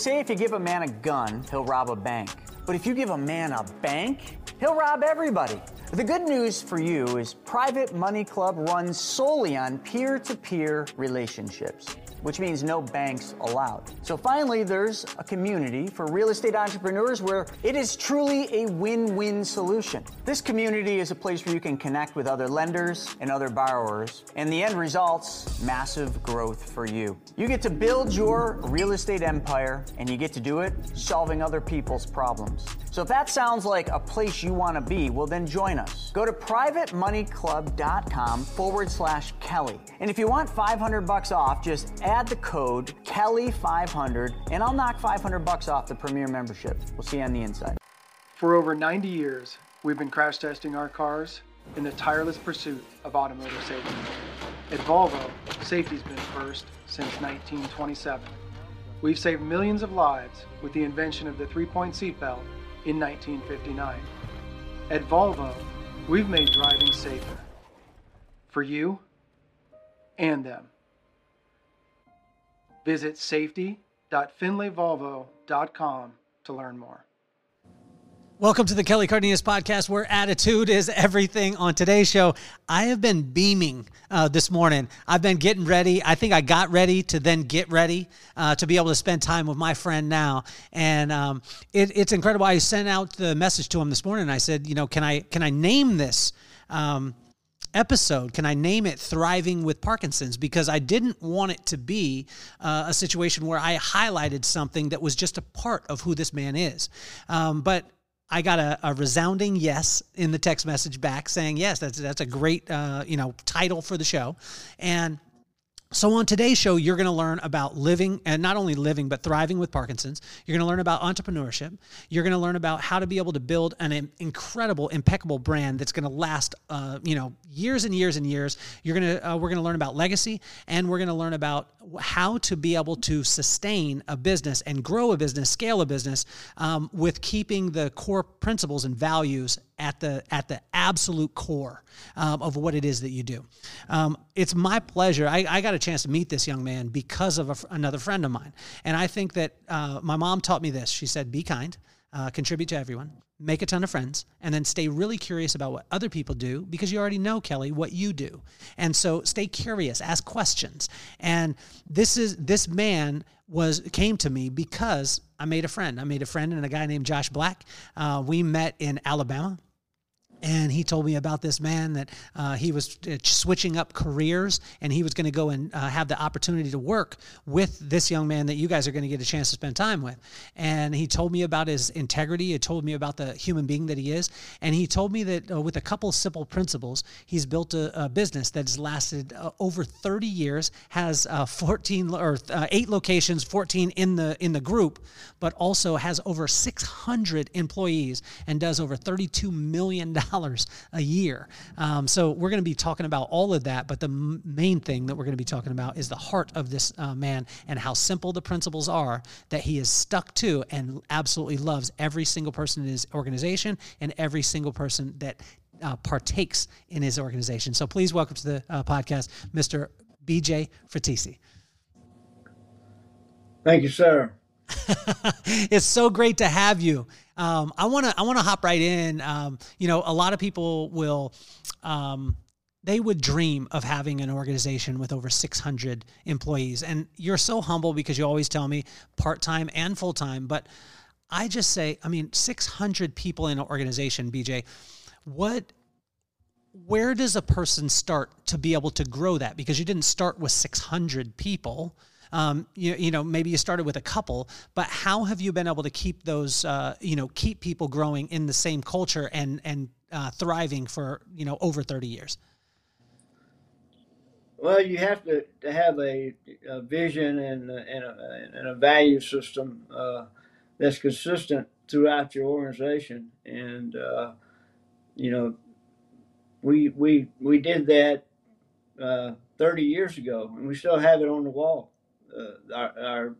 Say if you give a man a gun, he'll rob a bank. But if you give a man a bank, he'll rob everybody. The good news for you is Private Money Club runs solely on peer to peer relationships which means no banks allowed. So finally, there's a community for real estate entrepreneurs where it is truly a win win solution. This community is a place where you can connect with other lenders and other borrowers, and the end result's massive growth for you. You get to build your real estate empire, and you get to do it solving other people's problems. So if that sounds like a place you want to be, well, then join us. Go to privatemoneyclub.com forward slash Kelly. And if you want 500 bucks off, just add the code Kelly500 and I'll knock 500 bucks off the premier membership. We'll see you on the inside. For over 90 years, we've been crash testing our cars in the tireless pursuit of automotive safety. At Volvo, safety's been first since 1927. We've saved millions of lives with the invention of the three-point seatbelt in 1959. At Volvo, we've made driving safer for you and them. Visit safety.findlayvolvo.com to learn more. Welcome to the Kelly Cardenas podcast, where attitude is everything. On today's show, I have been beaming uh, this morning. I've been getting ready. I think I got ready to then get ready uh, to be able to spend time with my friend now, and um, it, it's incredible. I sent out the message to him this morning. I said, you know, can I can I name this? Um, episode can I name it Thriving with Parkinson's? Because I didn't want it to be uh, a situation where I highlighted something that was just a part of who this man is. Um, but I got a, a, resounding yes in the text message back saying yes, that's that's a great uh, you know title for the show, and so, on today's show, you're going to learn about living and not only living, but thriving with Parkinson's. You're going to learn about entrepreneurship. You're going to learn about how to be able to build an incredible, impeccable brand that's going to last, uh, you know, years and years and years. You're going to, uh, we're going to learn about legacy and we're going to learn about how to be able to sustain a business and grow a business, scale a business um, with keeping the core principles and values at the at the absolute core um, of what it is that you do. Um, it's my pleasure. I, I, got a chance to meet this young man because of a, another friend of mine, and I think that uh, my mom taught me this. She said, "Be kind." Uh, contribute to everyone, make a ton of friends, and then stay really curious about what other people do because you already know, Kelly, what you do. And so stay curious, ask questions. And this is this man was came to me because I made a friend. I made a friend and a guy named Josh Black. Uh, we met in Alabama and he told me about this man that uh, he was uh, switching up careers and he was going to go and uh, have the opportunity to work with this young man that you guys are going to get a chance to spend time with. And he told me about his integrity he told me about the human being that he is and he told me that uh, with a couple simple principles he's built a, a business that has lasted uh, over 30 years has uh, 14 or 8 locations 14 in the in the group but also has over 600 employees and does over 32 million dollars dollars a year. Um, so we're going to be talking about all of that, but the m- main thing that we're going to be talking about is the heart of this uh, man and how simple the principles are that he is stuck to and absolutely loves every single person in his organization and every single person that uh, partakes in his organization. So please welcome to the uh, podcast, Mr. BJ Fratesi. Thank you, sir. it's so great to have you. Um, I want to I want to hop right in. Um, you know, a lot of people will. Um, they would dream of having an organization with over 600 employees. And you're so humble because you always tell me part time and full time. But I just say, I mean, 600 people in an organization, BJ, what where does a person start to be able to grow that? Because you didn't start with 600 people um, you, you know maybe you started with a couple but how have you been able to keep those uh, you know keep people growing in the same culture and and uh, thriving for you know over 30 years? Well you have to, to have a, a vision and, and, a, and a value system uh, that's consistent throughout your organization. And uh, you know we we we did that uh, 30 years ago and we still have it on the wall uh, our, our,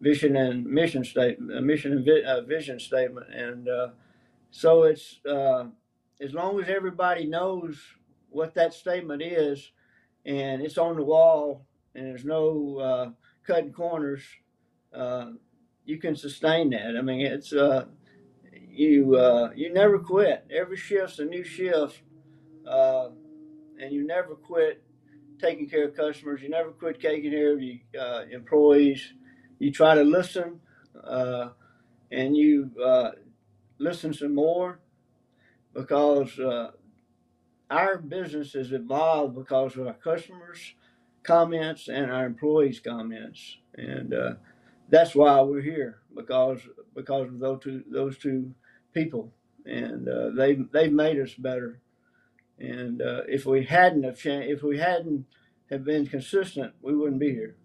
vision and mission statement, uh, mission and vi- uh, vision statement, and so it's as long as everybody knows what that statement is, and it's on the wall, and there's no cutting corners. you can sustain that. I mean, it's uh, you uh, you never quit. Every shift's a new shift, uh, and you never quit taking care of customers. You never quit taking care of your uh, employees. You try to listen, uh, and you uh, listen some more because uh, our business has evolved because of our customers' comments and our employees' comments, and uh, that's why we're here because because of those two those two people, and they they've made us better. And uh, if we hadn't have cha- if we hadn't have been consistent, we wouldn't be here.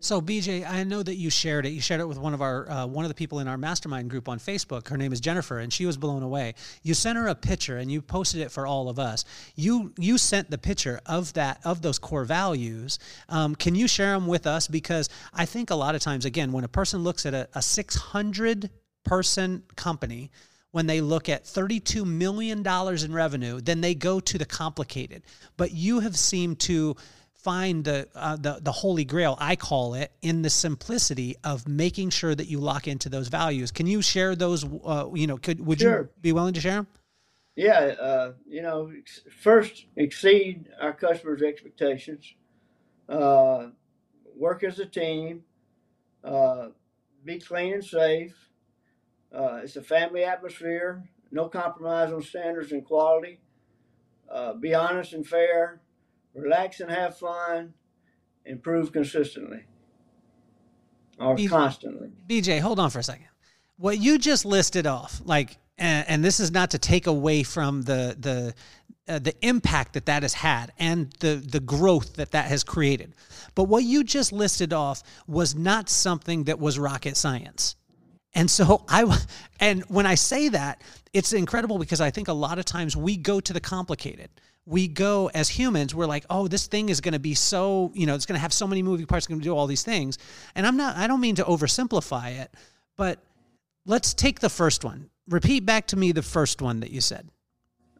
So BJ, I know that you shared it. You shared it with one of our uh, one of the people in our mastermind group on Facebook. Her name is Jennifer, and she was blown away. You sent her a picture, and you posted it for all of us. You you sent the picture of that of those core values. Um, can you share them with us? Because I think a lot of times, again, when a person looks at a, a 600 person company when they look at $32 million in revenue, then they go to the complicated. But you have seemed to find the, uh, the the holy grail I call it in the simplicity of making sure that you lock into those values. Can you share those? Uh, you know, could would Sure. you be willing to share them? Yeah, uh, you know, first exceed our customers' expectations. Uh, work as a team. Uh, be clean and safe. Uh, it's a family atmosphere. No compromise on standards and quality. Uh, be honest and fair. Relax and have fun. Improve consistently or Be- constantly. BJ, hold on for a second. What you just listed off, like, and, and this is not to take away from the the uh, the impact that that has had and the the growth that that has created, but what you just listed off was not something that was rocket science. And so I, and when I say that, it's incredible because I think a lot of times we go to the complicated. We go as humans, we're like, oh, this thing is going to be so, you know, it's going to have so many moving parts, going to do all these things. And I'm not, I don't mean to oversimplify it, but let's take the first one. Repeat back to me the first one that you said.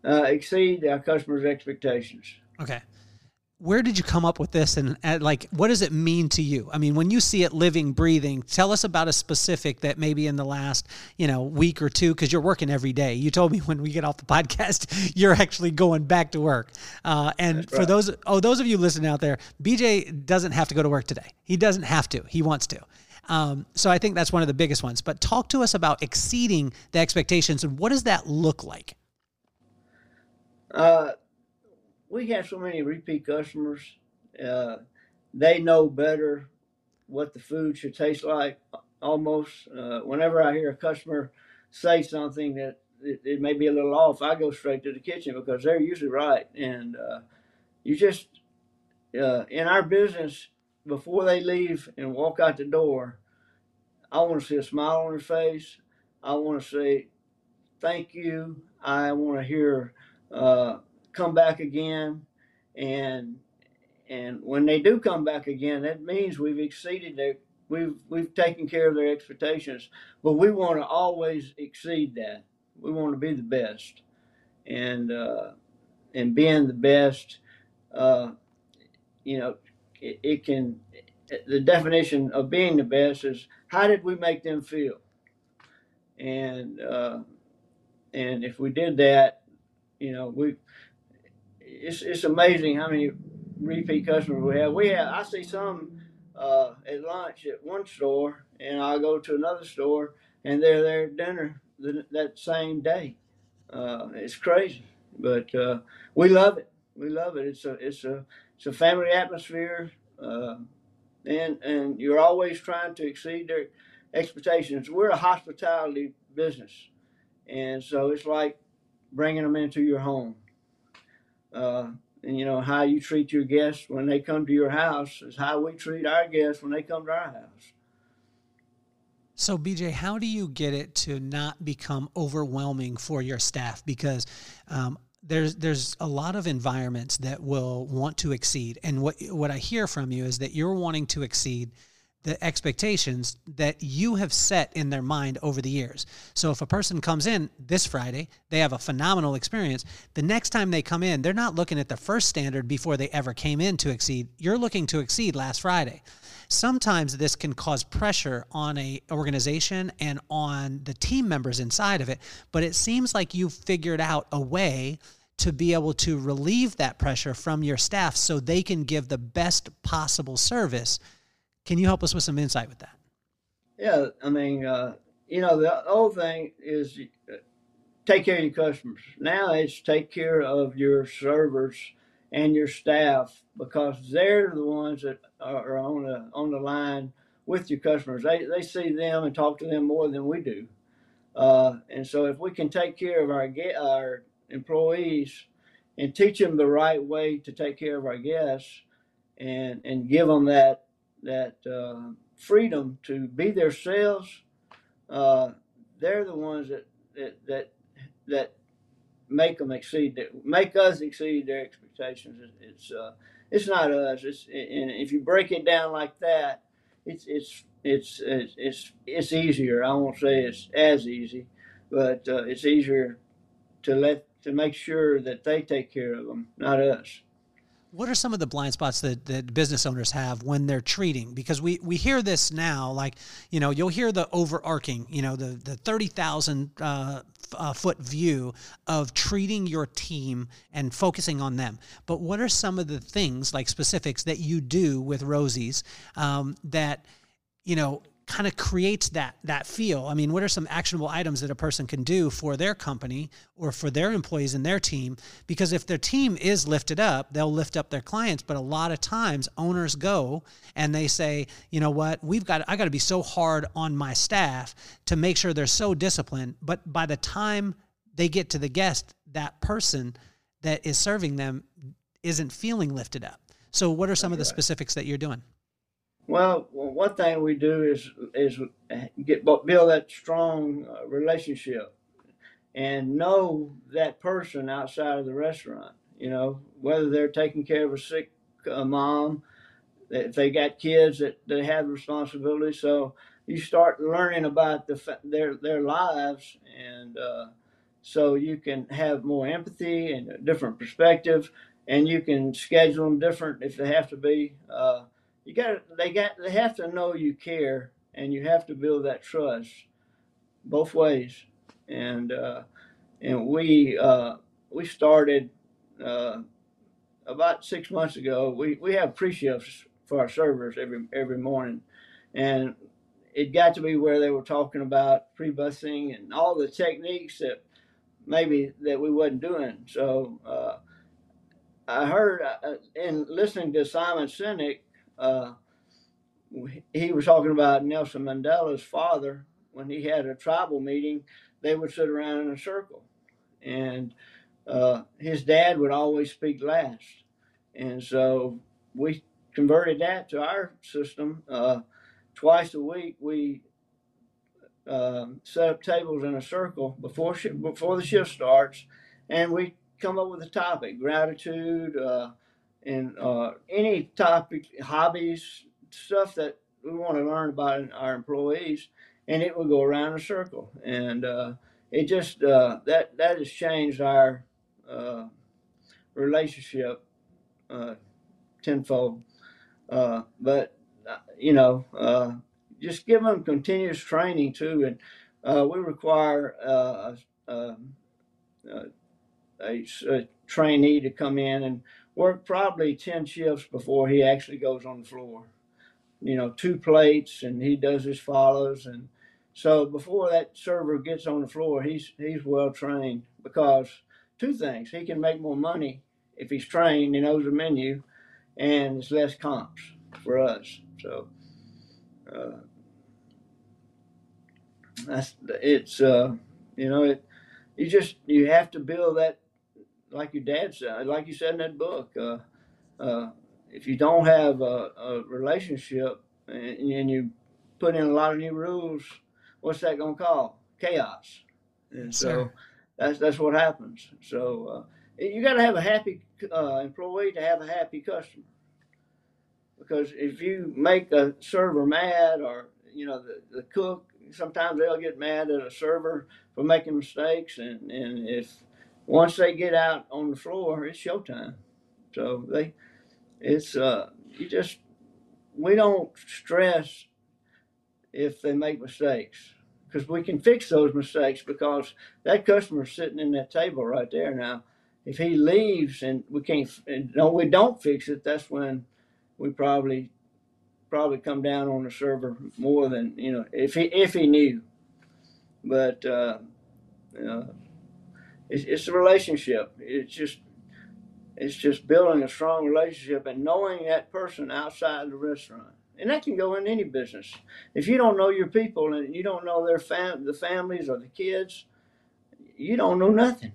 Uh, exceed our customers' expectations. Okay. Where did you come up with this and, and like what does it mean to you? I mean, when you see it living, breathing, tell us about a specific that maybe in the last, you know, week or two cuz you're working every day. You told me when we get off the podcast, you're actually going back to work. Uh, and for those oh those of you listening out there, BJ doesn't have to go to work today. He doesn't have to. He wants to. Um, so I think that's one of the biggest ones. But talk to us about exceeding the expectations and what does that look like? Uh, we have so many repeat customers. Uh, they know better what the food should taste like. Almost uh, whenever I hear a customer say something that it, it may be a little off, I go straight to the kitchen because they're usually right. And uh, you just uh, in our business before they leave and walk out the door, I want to see a smile on their face. I want to say thank you. I want to hear uh, come back again, and and when they do come back again, that means we've exceeded their we've we've taken care of their expectations. But we want to always exceed that. We want to be the best, and uh, and being the best, uh, you know, it, it can. The definition of being the best is how did we make them feel, and uh, and if we did that, you know, we it's it's amazing how many repeat customers we have. We have I see some uh, at lunch at one store, and I go to another store, and they're there at dinner the, that same day. Uh, it's crazy, but uh, we love it. We love it. It's a it's a it's a family atmosphere, uh, and and you're always trying to exceed their expectations. We're a hospitality business, and so it's like bringing them into your home. Uh, and you know how you treat your guests when they come to your house is how we treat our guests when they come to our house. So, BJ, how do you get it to not become overwhelming for your staff? Because um, there's there's a lot of environments that will want to exceed, and what what I hear from you is that you're wanting to exceed the expectations that you have set in their mind over the years. So if a person comes in this Friday, they have a phenomenal experience. The next time they come in, they're not looking at the first standard before they ever came in to exceed. You're looking to exceed last Friday. Sometimes this can cause pressure on a organization and on the team members inside of it, but it seems like you've figured out a way to be able to relieve that pressure from your staff so they can give the best possible service. Can you help us with some insight with that? Yeah, I mean, uh, you know, the old thing is uh, take care of your customers. Now it's take care of your servers and your staff because they're the ones that are on the on the line with your customers. They they see them and talk to them more than we do. Uh, and so if we can take care of our our employees and teach them the right way to take care of our guests and and give them that that uh, freedom to be themselves uh, they're the ones that that that, that make them exceed make us exceed their expectations. It's uh, it's not us. It's and if you break it down like that it's it's it's it's it's, it's easier. I won't say it's as easy but uh, it's easier to let to make sure that they take care of them, not us. What are some of the blind spots that, that business owners have when they're treating? Because we, we hear this now, like, you know, you'll hear the overarching, you know, the, the 30,000 uh, uh, foot view of treating your team and focusing on them. But what are some of the things, like specifics, that you do with Rosie's um, that, you know, kind of creates that that feel. I mean, what are some actionable items that a person can do for their company or for their employees and their team? Because if their team is lifted up, they'll lift up their clients. But a lot of times owners go and they say, you know what, we've got I got to be so hard on my staff to make sure they're so disciplined. But by the time they get to the guest, that person that is serving them isn't feeling lifted up. So what are some of the specifics that you're doing? Well, one thing we do is is get build that strong uh, relationship and know that person outside of the restaurant. You know, whether they're taking care of a sick uh, mom, if they got kids that they have responsibility. So you start learning about the their their lives, and uh, so you can have more empathy and a different perspective, and you can schedule them different if they have to be. Uh, you got they got they have to know you care and you have to build that trust both ways. And uh, and we uh, we started uh, about six months ago we, we have pre-shifts for our servers every every morning. And it got to be where they were talking about pre-busing and all the techniques that maybe that we wasn't doing. So uh, I heard uh, in listening to Simon Sinek uh, he was talking about Nelson Mandela's father when he had a tribal meeting. They would sit around in a circle, and uh, his dad would always speak last. And so we converted that to our system. Uh, twice a week, we uh, set up tables in a circle before sh- before the shift starts, and we come up with a topic: gratitude, uh, and uh, any topic, hobbies, stuff that we want to learn about our employees, and it will go around a circle. And uh, it just uh, that that has changed our uh, relationship uh, tenfold. Uh, but you know, just give them continuous training too, and we require a, a, a trainee to come in and work probably 10 shifts before he actually goes on the floor. You know, two plates and he does his follows. And so before that server gets on the floor, he's, he's well trained because two things he can make more money if he's trained, he knows the menu, and it's less comps for us. So, uh, that's it's uh, you know it you just you have to build that like your dad said, like you said in that book, uh, uh, if you don't have a, a relationship and, and, you put in a lot of new rules, what's that going to call? Chaos. And so that's that's what happens. So uh, you got to have a happy uh, employee to have a happy customer. because if you make a server mad or you know the, the cook sometimes they'll get mad at a server for making mistakes and, and if once they get out on the floor it's showtime so they it's uh you just we don't stress if they make mistakes because we can fix those mistakes because that customer's sitting in that table right there now. If he leaves and we can't and no we don't fix it that's when we probably probably come down on the server more than you know if he if he knew. But uh, uh, it's, it's a relationship it's just it's just building a strong relationship and knowing that person outside the restaurant and that can go in any business if you don't know your people and you don't know their fam- the families or the kids you don't know nothing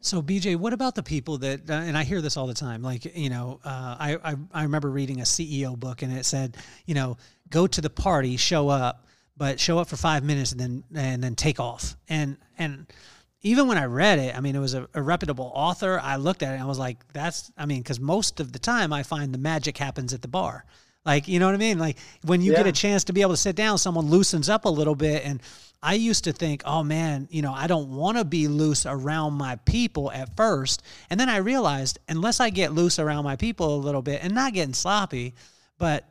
So BJ, what about the people that, uh, and I hear this all the time. Like, you know, uh, I, I I remember reading a CEO book, and it said, you know, go to the party, show up, but show up for five minutes, and then and then take off. And and even when I read it, I mean, it was a, a reputable author. I looked at it, and I was like, that's, I mean, because most of the time I find the magic happens at the bar. Like, you know what I mean? Like when you get a chance to be able to sit down, someone loosens up a little bit. And I used to think, oh man, you know, I don't want to be loose around my people at first. And then I realized, unless I get loose around my people a little bit and not getting sloppy, but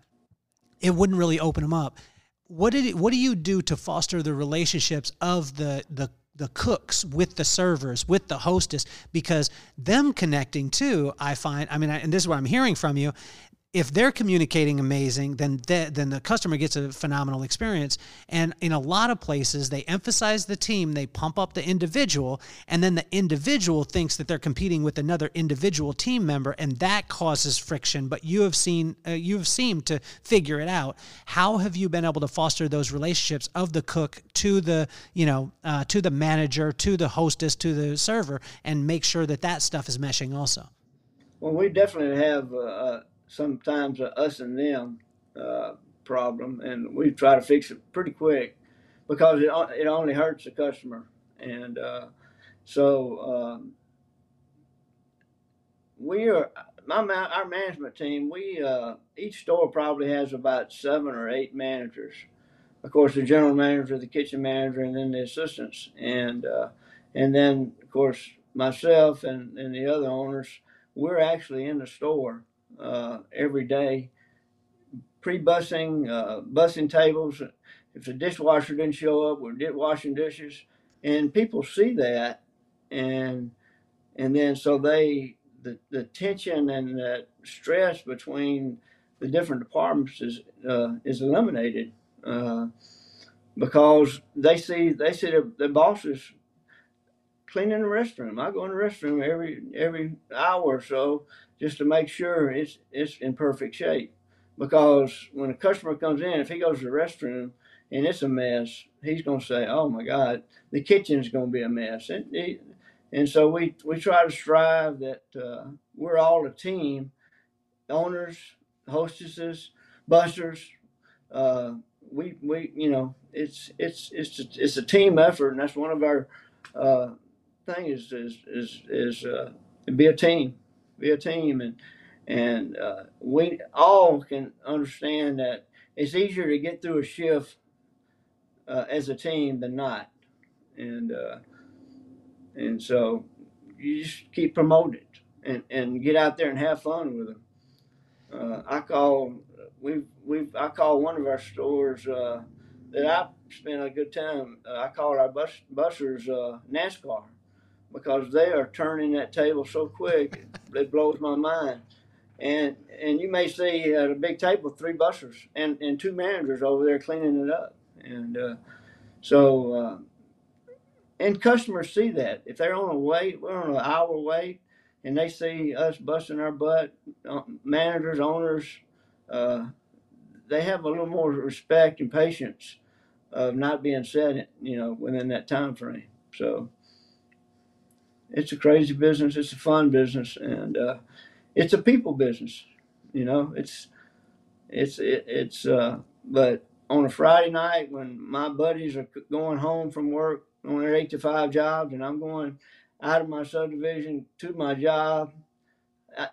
it wouldn't really open them up. What did it, what do you do to foster the relationships of the the the cooks with the servers with the hostess because them connecting too I find I mean I, and this is what I'm hearing from you if they're communicating amazing, then the, then the customer gets a phenomenal experience. And in a lot of places, they emphasize the team, they pump up the individual, and then the individual thinks that they're competing with another individual team member, and that causes friction. But you have seen, uh, you have seemed to figure it out. How have you been able to foster those relationships of the cook to the, you know, uh, to the manager, to the hostess, to the server, and make sure that that stuff is meshing also? Well, we definitely have uh, uh, sometimes a us and them uh, problem, and we try to fix it pretty quick because it it only hurts the customer, and uh, so um, we are my our management team. We uh, each store probably has about seven or eight managers. Of course, the general manager, the kitchen manager, and then the assistants, and uh, and then of course myself and, and the other owners. We're actually in the store uh, every day, pre-bussing, uh, bussing tables. If the dishwasher didn't show up, we're di- washing dishes, and people see that, and and then so they the, the tension and that stress between the different departments is uh, is eliminated uh, because they see they see their, their bosses cleaning the restroom. I go in the restroom every every hour or so just to make sure it's it's in perfect shape. Because when a customer comes in, if he goes to the restroom and it's a mess, he's going to say, "Oh my God, the kitchen's going to be a mess." And he, and so we we try to strive that uh, we're all a team, owners, hostesses, busters. Uh, we we you know it's it's it's a, it's a team effort, and that's one of our uh, thing is is is is uh, be a team, be a team, and and uh, we all can understand that it's easier to get through a shift uh, as a team than not, and uh, and so you just keep promoting it and and get out there and have fun with them. Uh, I call we we I call one of our stores uh, that I spent a good time. Uh, I call our bus bussers uh, NASCAR because they are turning that table so quick it blows my mind. And and you may see at a big table three bussers and, and two managers over there cleaning it up. And uh, so uh, and customers see that if they're on a wait, we're on an hour wait, and they see us busting our butt, uh, managers, owners, uh, they have a little more respect and patience of not being set, you know, within that time frame. So it's a crazy business. It's a fun business, and uh, it's a people business. You know, it's it's it, it's. Uh, but on a Friday night when my buddies are going home from work on their eight to five jobs, and I'm going out of my subdivision to my job,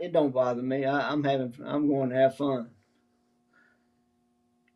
it don't bother me. I, I'm having, I'm going to have fun.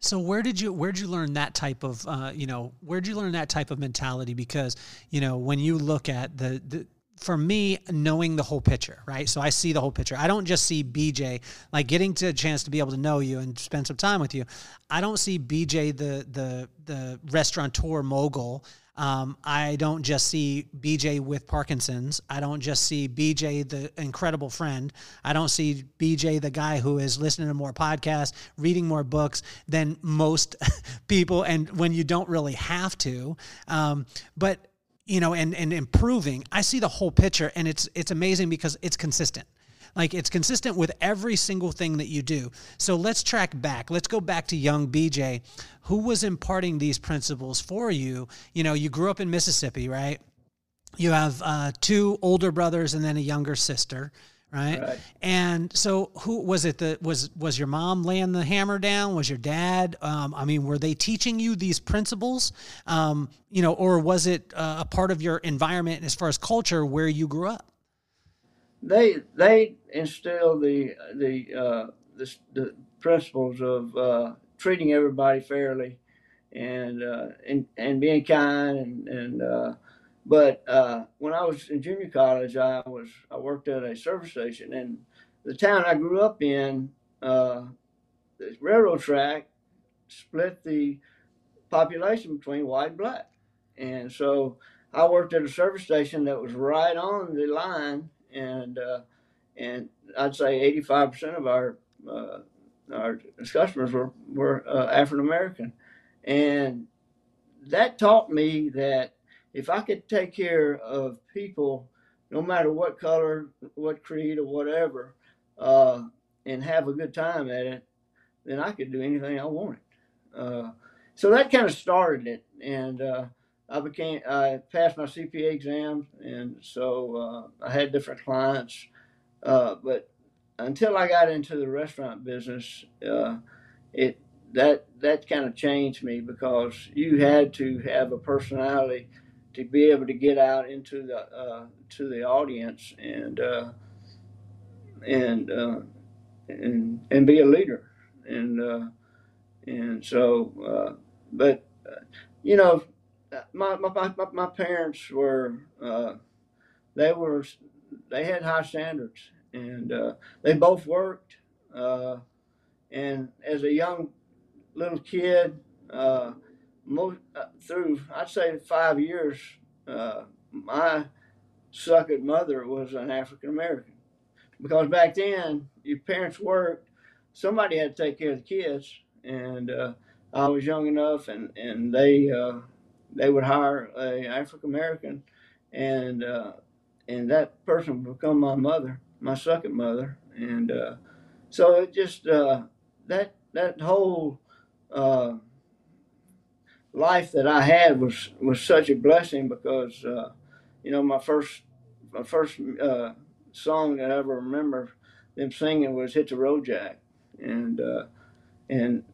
So where did you where did you learn that type of uh, you know where did you learn that type of mentality? Because you know when you look at the, the for me knowing the whole picture right so i see the whole picture i don't just see bj like getting to a chance to be able to know you and spend some time with you i don't see bj the the the restaurateur mogul um, I don't just see BJ with Parkinson's. I don't just see BJ the incredible friend. I don't see BJ the guy who is listening to more podcasts, reading more books than most people, and when you don't really have to. Um, but you know, and and improving. I see the whole picture, and it's it's amazing because it's consistent. Like it's consistent with every single thing that you do. So let's track back. Let's go back to young BJ. Who was imparting these principles for you? You know, you grew up in Mississippi, right? You have uh, two older brothers and then a younger sister. Right? right? And so, who was it? That was was your mom laying the hammer down? Was your dad? Um, I mean, were they teaching you these principles? Um, you know, or was it uh, a part of your environment as far as culture where you grew up? they they instill the the uh, the, the principles of uh, treating everybody fairly and uh, and and being kind and and uh, but uh, when I was in junior college, I was I worked at a service station and the town I grew up in, uh, the railroad track split the population between white and black, and so I worked at a service station that was right on the line and uh, and I'd say 85 percent of our uh, our customers were were uh, African American, and that taught me that if I could take care of people, no matter what color, what creed, or whatever, uh, and have a good time at it, then I could do anything I wanted. Uh, so that kind of started it, and uh, I became I passed my CPA exam, and so uh, I had different clients. Uh, but until I got into the restaurant business, uh, it that that kind of changed me because you had to have a personality to be able to get out into the uh, to the audience and uh, and uh, and and be a leader. And and so but you know my, my, my, my parents were uh, they were they had high standards and uh, they both worked uh, and as a young little kid uh, most, uh, through I'd say five years uh, my second mother was an African American because back then your parents worked somebody had to take care of the kids and I was young enough and and they they would hire a African American, and uh, and that person would become my mother, my second mother, and uh, so it just uh, that that whole uh, life that I had was was such a blessing because uh, you know my first my first uh, song that I ever remember them singing was "Hit the Road Jack," and and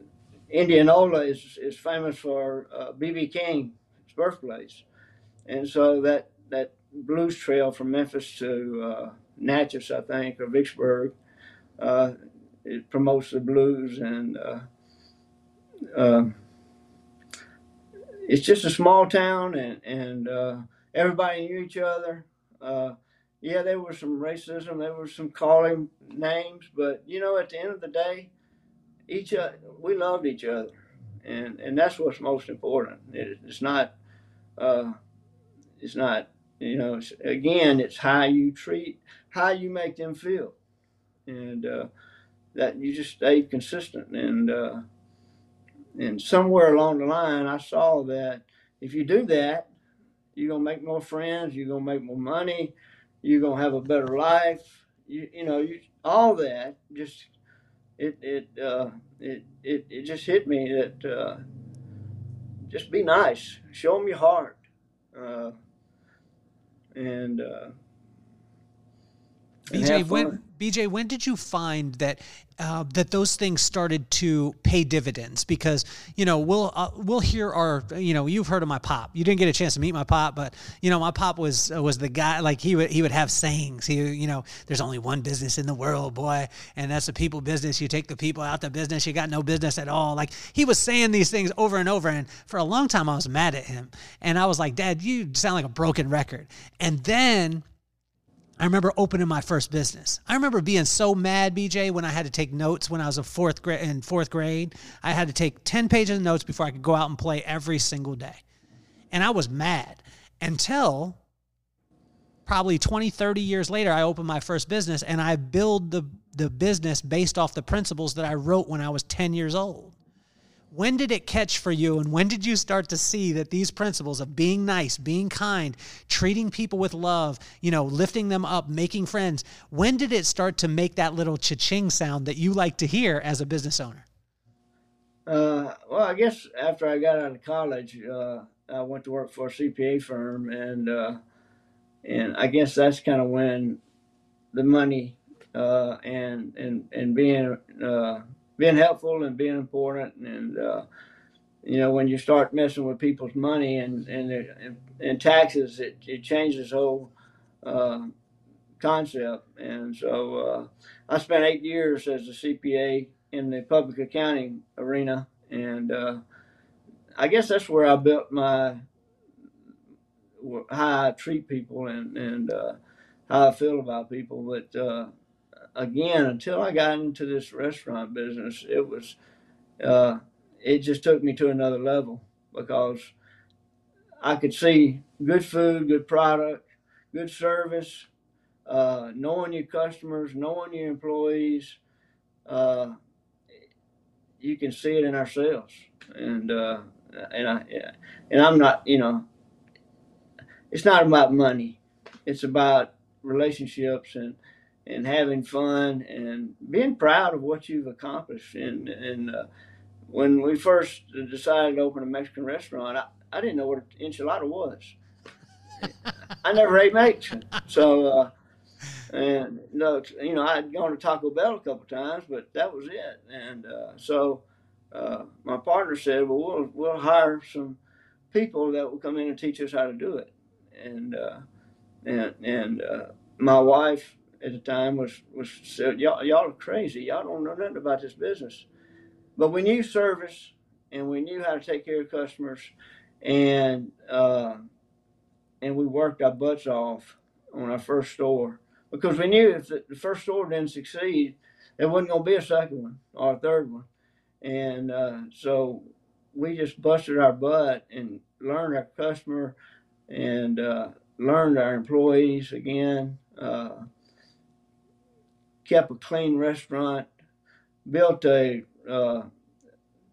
Indianola is is famous for BB King's birthplace. And so that, that blues trail from Memphis to uh, Natchez, I think, or Vicksburg, uh, it promotes the blues. And uh, uh it's just a small town, and, and uh, everybody knew each other. Uh, yeah, there was some racism, there was some calling names, but you know, at the end of the day, each we loved each other, and and that's what's most important. It, it's not uh, it's not, you know, it's, again, it's how you treat, how you make them feel. And uh, that you just stay consistent. And, uh, and somewhere along the line, I saw that if you do that, you're going to make more friends, you're going to make more money, you're going to have a better life. You, you know, you, all that just, it, it, uh, it, it, it just hit me that, uh, just be nice. Show them your heart. Uh, and uh, BJ, when BJ, when did you find that uh, that those things started to pay dividends? Because you know we'll uh, we'll hear our you know you've heard of my pop. You didn't get a chance to meet my pop, but you know my pop was uh, was the guy like he would he would have sayings. He you know there's only one business in the world, boy, and that's the people business. You take the people out the business, you got no business at all. Like he was saying these things over and over, and for a long time I was mad at him, and I was like, Dad, you sound like a broken record. And then I remember opening my first business. I remember being so mad, BJ, when I had to take notes when I was a fourth in fourth grade. I had to take 10 pages of notes before I could go out and play every single day. And I was mad until probably 20, 30 years later, I opened my first business and I build the, the business based off the principles that I wrote when I was 10 years old when did it catch for you and when did you start to see that these principles of being nice being kind treating people with love you know lifting them up making friends when did it start to make that little cha-ching sound that you like to hear as a business owner? Uh, well i guess after i got out of college uh, i went to work for a cpa firm and uh, and i guess that's kind of when the money uh, and and and being uh, being helpful and being important. And uh, you know when you start messing with people's money and and and, taxes it, it changes the whole uh, concept. And so uh, I spent eight years as a CPA in the public accounting arena. And uh, I guess that's where I built my how I treat people and and uh, how I feel about people. But uh, again, until I got into this restaurant business, it was, uh, it just took me to another level because I could see good food, good product, good service, uh, knowing your customers, knowing your employees. Uh, you can see it in our sales, and uh, and I and I'm not, you know, it's not about money. It's about relationships and and having fun and being proud of what you've accomplished. And and uh, when we first decided to open a Mexican restaurant, I, I didn't know what an enchilada was. I never ate Mexican, so uh, and no, you know I'd gone to Taco Bell a couple times, but that was it. And uh, so uh, my partner said, "Well, we'll we'll hire some people that will come in and teach us how to do it." And uh, and and uh, my wife at the time was was said, y'all y'all are crazy. Y'all don't know nothing about this business. But we knew service and we knew how to take care of customers, and uh, and we worked our butts off on our first store because we knew if the, the first store didn't succeed, there wasn't going to be a second one or a third one, and uh, so we just busted our butt and learned our customer and uh, learned our employees again. Uh, kept a clean restaurant, built a, uh,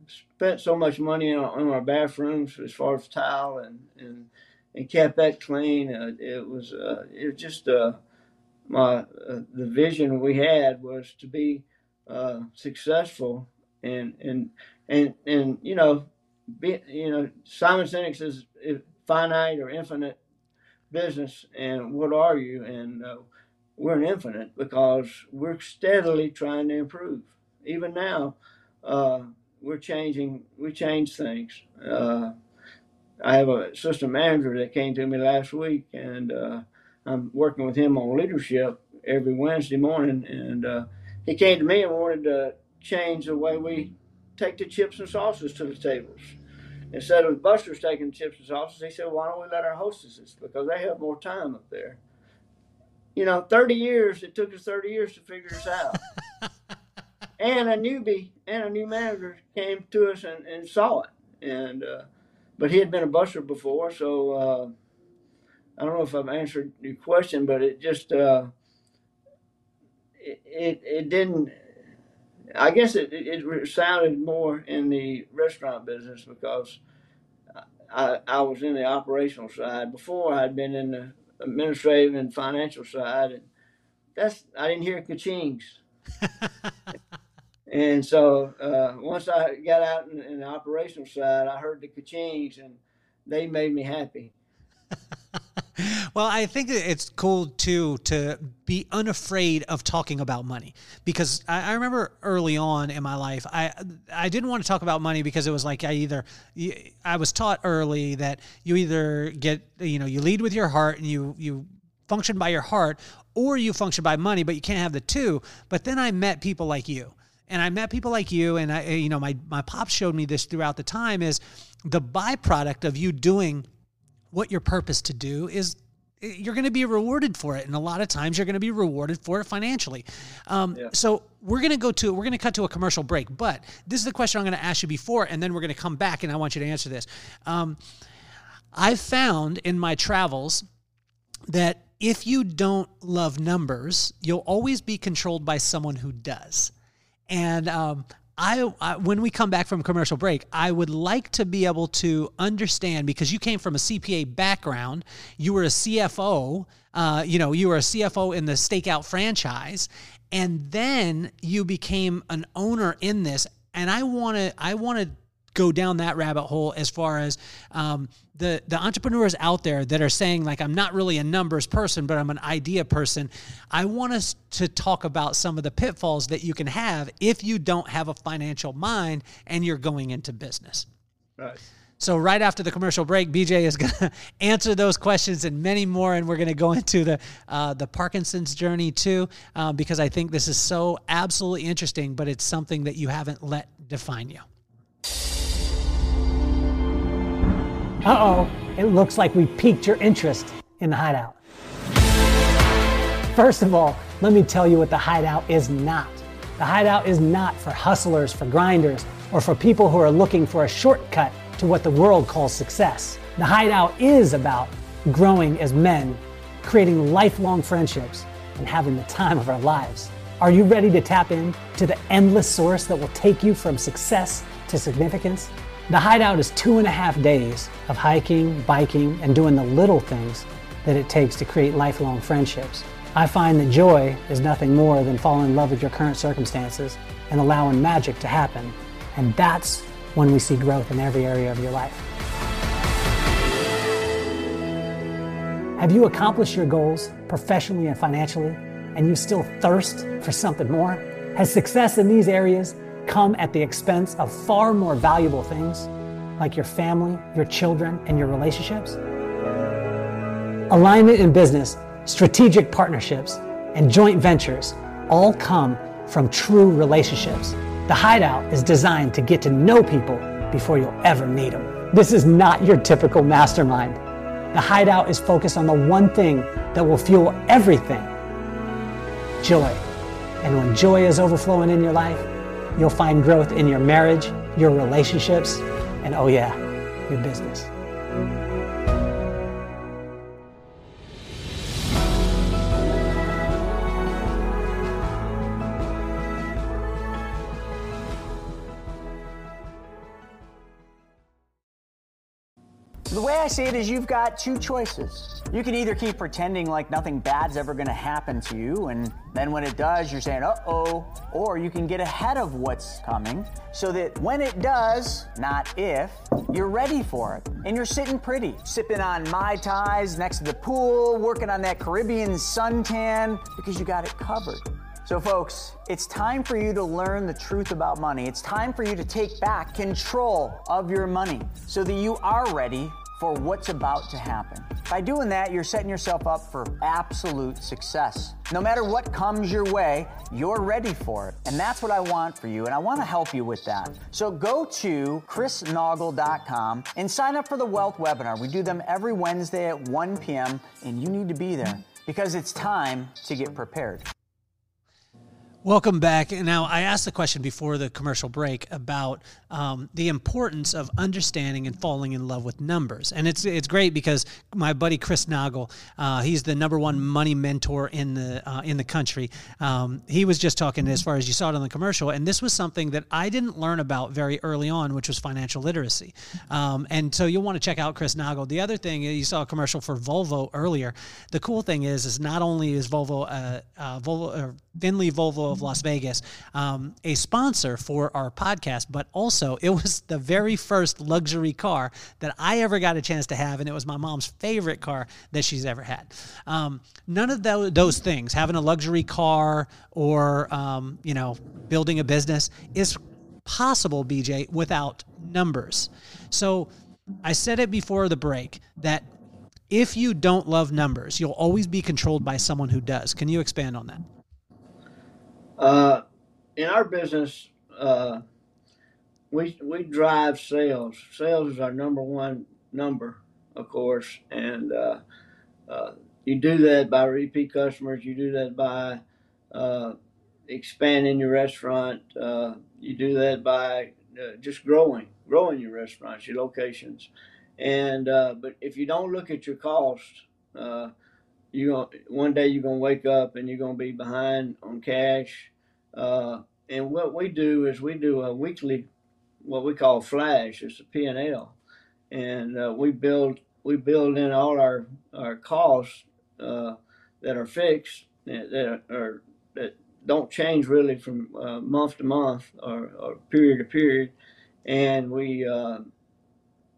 spent so much money on, our bathrooms as far as tile and, and, and kept that clean. Uh, it was, uh, it was just, uh, my, uh, the vision we had was to be, uh, successful and, and, and, and, you know, be, you know, Simon Sinek says finite or infinite business and what are you? And, we're an infinite because we're steadily trying to improve. Even now, uh, we're changing. We change things. Uh, I have a system manager that came to me last week, and uh, I'm working with him on leadership every Wednesday morning. And uh, he came to me and wanted to change the way we take the chips and sauces to the tables. Instead of busters taking chips and sauces, he said, "Why don't we let our hostesses because they have more time up there." You know, 30 years, it took us 30 years to figure this out. and a newbie and a new manager came to us and, and saw it. And, uh, but he had been a buster before, so uh, I don't know if I've answered your question, but it just, uh, it, it, it, didn't, I guess it, it, it sounded more in the restaurant business because I, I was in the operational side. Before I'd been in the administrative and financial side, and that's I didn't hear ka-chings. and so uh, once I got out in, in, the operational side, I heard the ka-chings, and they made me happy. Well, I think it's cool too to be unafraid of talking about money because I, I, remember early on in my life, I I didn't want to talk about money because it was like I either I was taught early that you either get you know you lead with your heart and you you function by your heart or you function by money, but you can't have the two. But then I met people like you and I met people like you, and I, eh, you know, my my pops showed me this throughout the time is the byproduct of you doing what your purpose to do is you're going to be rewarded for it and a lot of times you're going to be rewarded for it financially. Um, yeah. so we're going to go to we're going to cut to a commercial break but this is the question i'm going to ask you before and then we're going to come back and i want you to answer this. Um, i've found in my travels that if you don't love numbers you'll always be controlled by someone who does. And um, I, I, when we come back from commercial break, I would like to be able to understand because you came from a CPA background, you were a CFO, uh, you know, you were a CFO in the Steak Out franchise, and then you became an owner in this. And I want to, I want to go down that rabbit hole as far as um, the the entrepreneurs out there that are saying like I'm not really a numbers person, but I'm an idea person. I want us to talk about some of the pitfalls that you can have if you don't have a financial mind and you're going into business. Right. So right after the commercial break, BJ is going to answer those questions and many more, and we're going to go into the uh, the Parkinson's journey too, uh, because I think this is so absolutely interesting. But it's something that you haven't let define you. Uh oh, it looks like we piqued your interest in the hideout. First of all, let me tell you what the hideout is not. The hideout is not for hustlers, for grinders, or for people who are looking for a shortcut to what the world calls success. The hideout is about growing as men, creating lifelong friendships, and having the time of our lives. Are you ready to tap in to the endless source that will take you from success to significance? The hideout is two and a half days of hiking, biking, and doing the little things that it takes to create lifelong friendships. I find that joy is nothing more than falling in love with your current circumstances and allowing magic to happen. And that's when we see growth in every area of your life. Have you accomplished your goals professionally and financially, and you still thirst for something more? Has success in these areas come at the expense of far more valuable things like your family, your children, and your relationships? Alignment in business, strategic partnerships, and joint ventures all come from true relationships. The Hideout is designed to get to know people before you'll ever need them. This is not your typical mastermind. The Hideout is focused on the one thing that will fuel everything joy. And when joy is overflowing in your life, You'll find growth in your marriage, your relationships, and oh, yeah, your business. I see it is you've got two choices. You can either keep pretending like nothing bad's ever going to happen to you, and then when it does, you're saying, uh oh, or you can get ahead of what's coming so that when it does, not if, you're ready for it. And you're sitting pretty, sipping on Mai Tais next to the pool, working on that Caribbean suntan because you got it covered. So, folks, it's time for you to learn the truth about money. It's time for you to take back control of your money so that you are ready for what's about to happen. By doing that, you're setting yourself up for absolute success. No matter what comes your way, you're ready for it. And that's what I want for you, and I want to help you with that. So go to chrisnaugle.com and sign up for the Wealth webinar. We do them every Wednesday at 1 p.m., and you need to be there because it's time to get prepared. Welcome back. Now, I asked the question before the commercial break about um, the importance of understanding and falling in love with numbers, and it's it's great because my buddy Chris Naugle, uh, he's the number one money mentor in the uh, in the country. Um, he was just talking as far as you saw it on the commercial, and this was something that I didn't learn about very early on, which was financial literacy. Um, and so you'll want to check out Chris Naugle. The other thing you saw a commercial for Volvo earlier. The cool thing is, is not only is Volvo uh, uh Volvo Findlay Volvo of Las Vegas, um, a sponsor for our podcast, but also it was the very first luxury car that I ever got a chance to have, and it was my mom's favorite car that she's ever had. Um, none of those things, having a luxury car or um, you know building a business, is possible, BJ, without numbers. So I said it before the break that if you don't love numbers, you'll always be controlled by someone who does. Can you expand on that? Uh, in our business, uh, we we drive sales. Sales is our number one number, of course, and uh, uh you do that by repeat customers. You do that by uh, expanding your restaurant. You do that by just growing, growing your restaurants, your locations. And but if you don't look at your costs, uh, you one day you're gonna wake up and you're gonna be behind on cash. Uh, and what we do is we do a weekly, what we call flash. It's a P and L, and uh, we build we build in all our our costs uh, that are fixed that are that don't change really from uh, month to month or, or, period to period, and we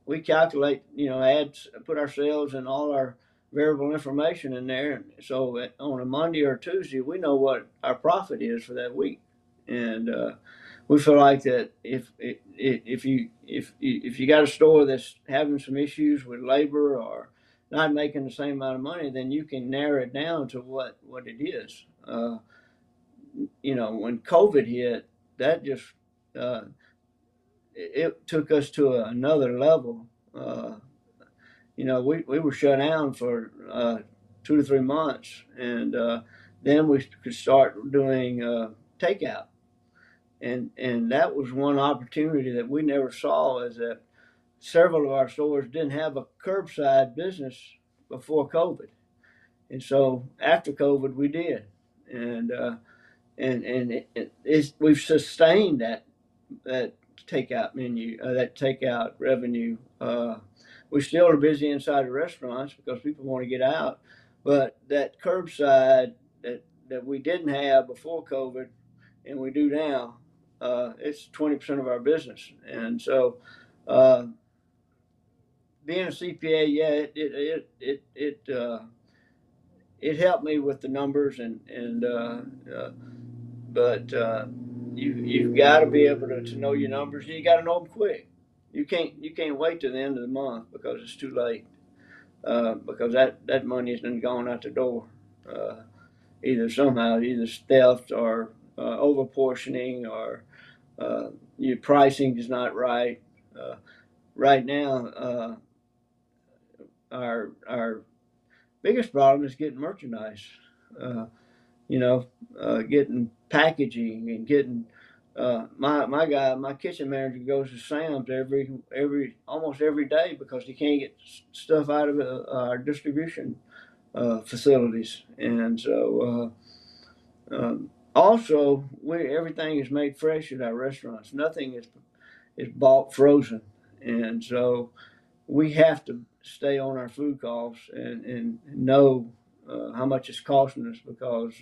we calculate, you know, add, put ourselves and all our variable information in there. And So on a Monday or Tuesday, we know what our profit is for that week, and uh, we feel like that if if you if if you got a store that's having some issues with labor or not making the same amount of money, then you can narrow it down to what what it is. Uh, you know, when COVID hit, that just uh, it took us to another level. Uh, you know, we, we were shut down for uh, two to three months, and uh, then we could start doing uh, takeout, and and that was one opportunity that we never saw is that several of our stores didn't have a curbside business before COVID, and so after COVID we did, and uh, and and it, it, we've sustained that that takeout menu, uh, that takeout revenue. We still are busy inside the restaurants because people want to get out, but that curbside that that we didn't have before COVID, and we do now, uh, it's twenty percent of our business, and so. Uh, being a CPA, yeah, it it it it it, uh, it helped me with the numbers and and uh, uh, but uh, you you've got to be able to, to know your numbers. and You got to know them quick. You can't you can't wait to the end of the month because it's too late. Uh, because that that money has been gone out the door. Uh, either somehow, either theft or uh, overportioning or uh, your pricing is not right. Uh, right now, uh, our our biggest problem is getting merchandise. you know, getting packaging and getting uh, my my guy, my kitchen manager goes to Sam's every every almost every day because he can't get stuff out of uh, our distribution uh, facilities, and so uh, um, also we everything is made fresh at our restaurants. Nothing is is bought frozen, and so we have to stay on our food costs and and know uh, how much it's costing us because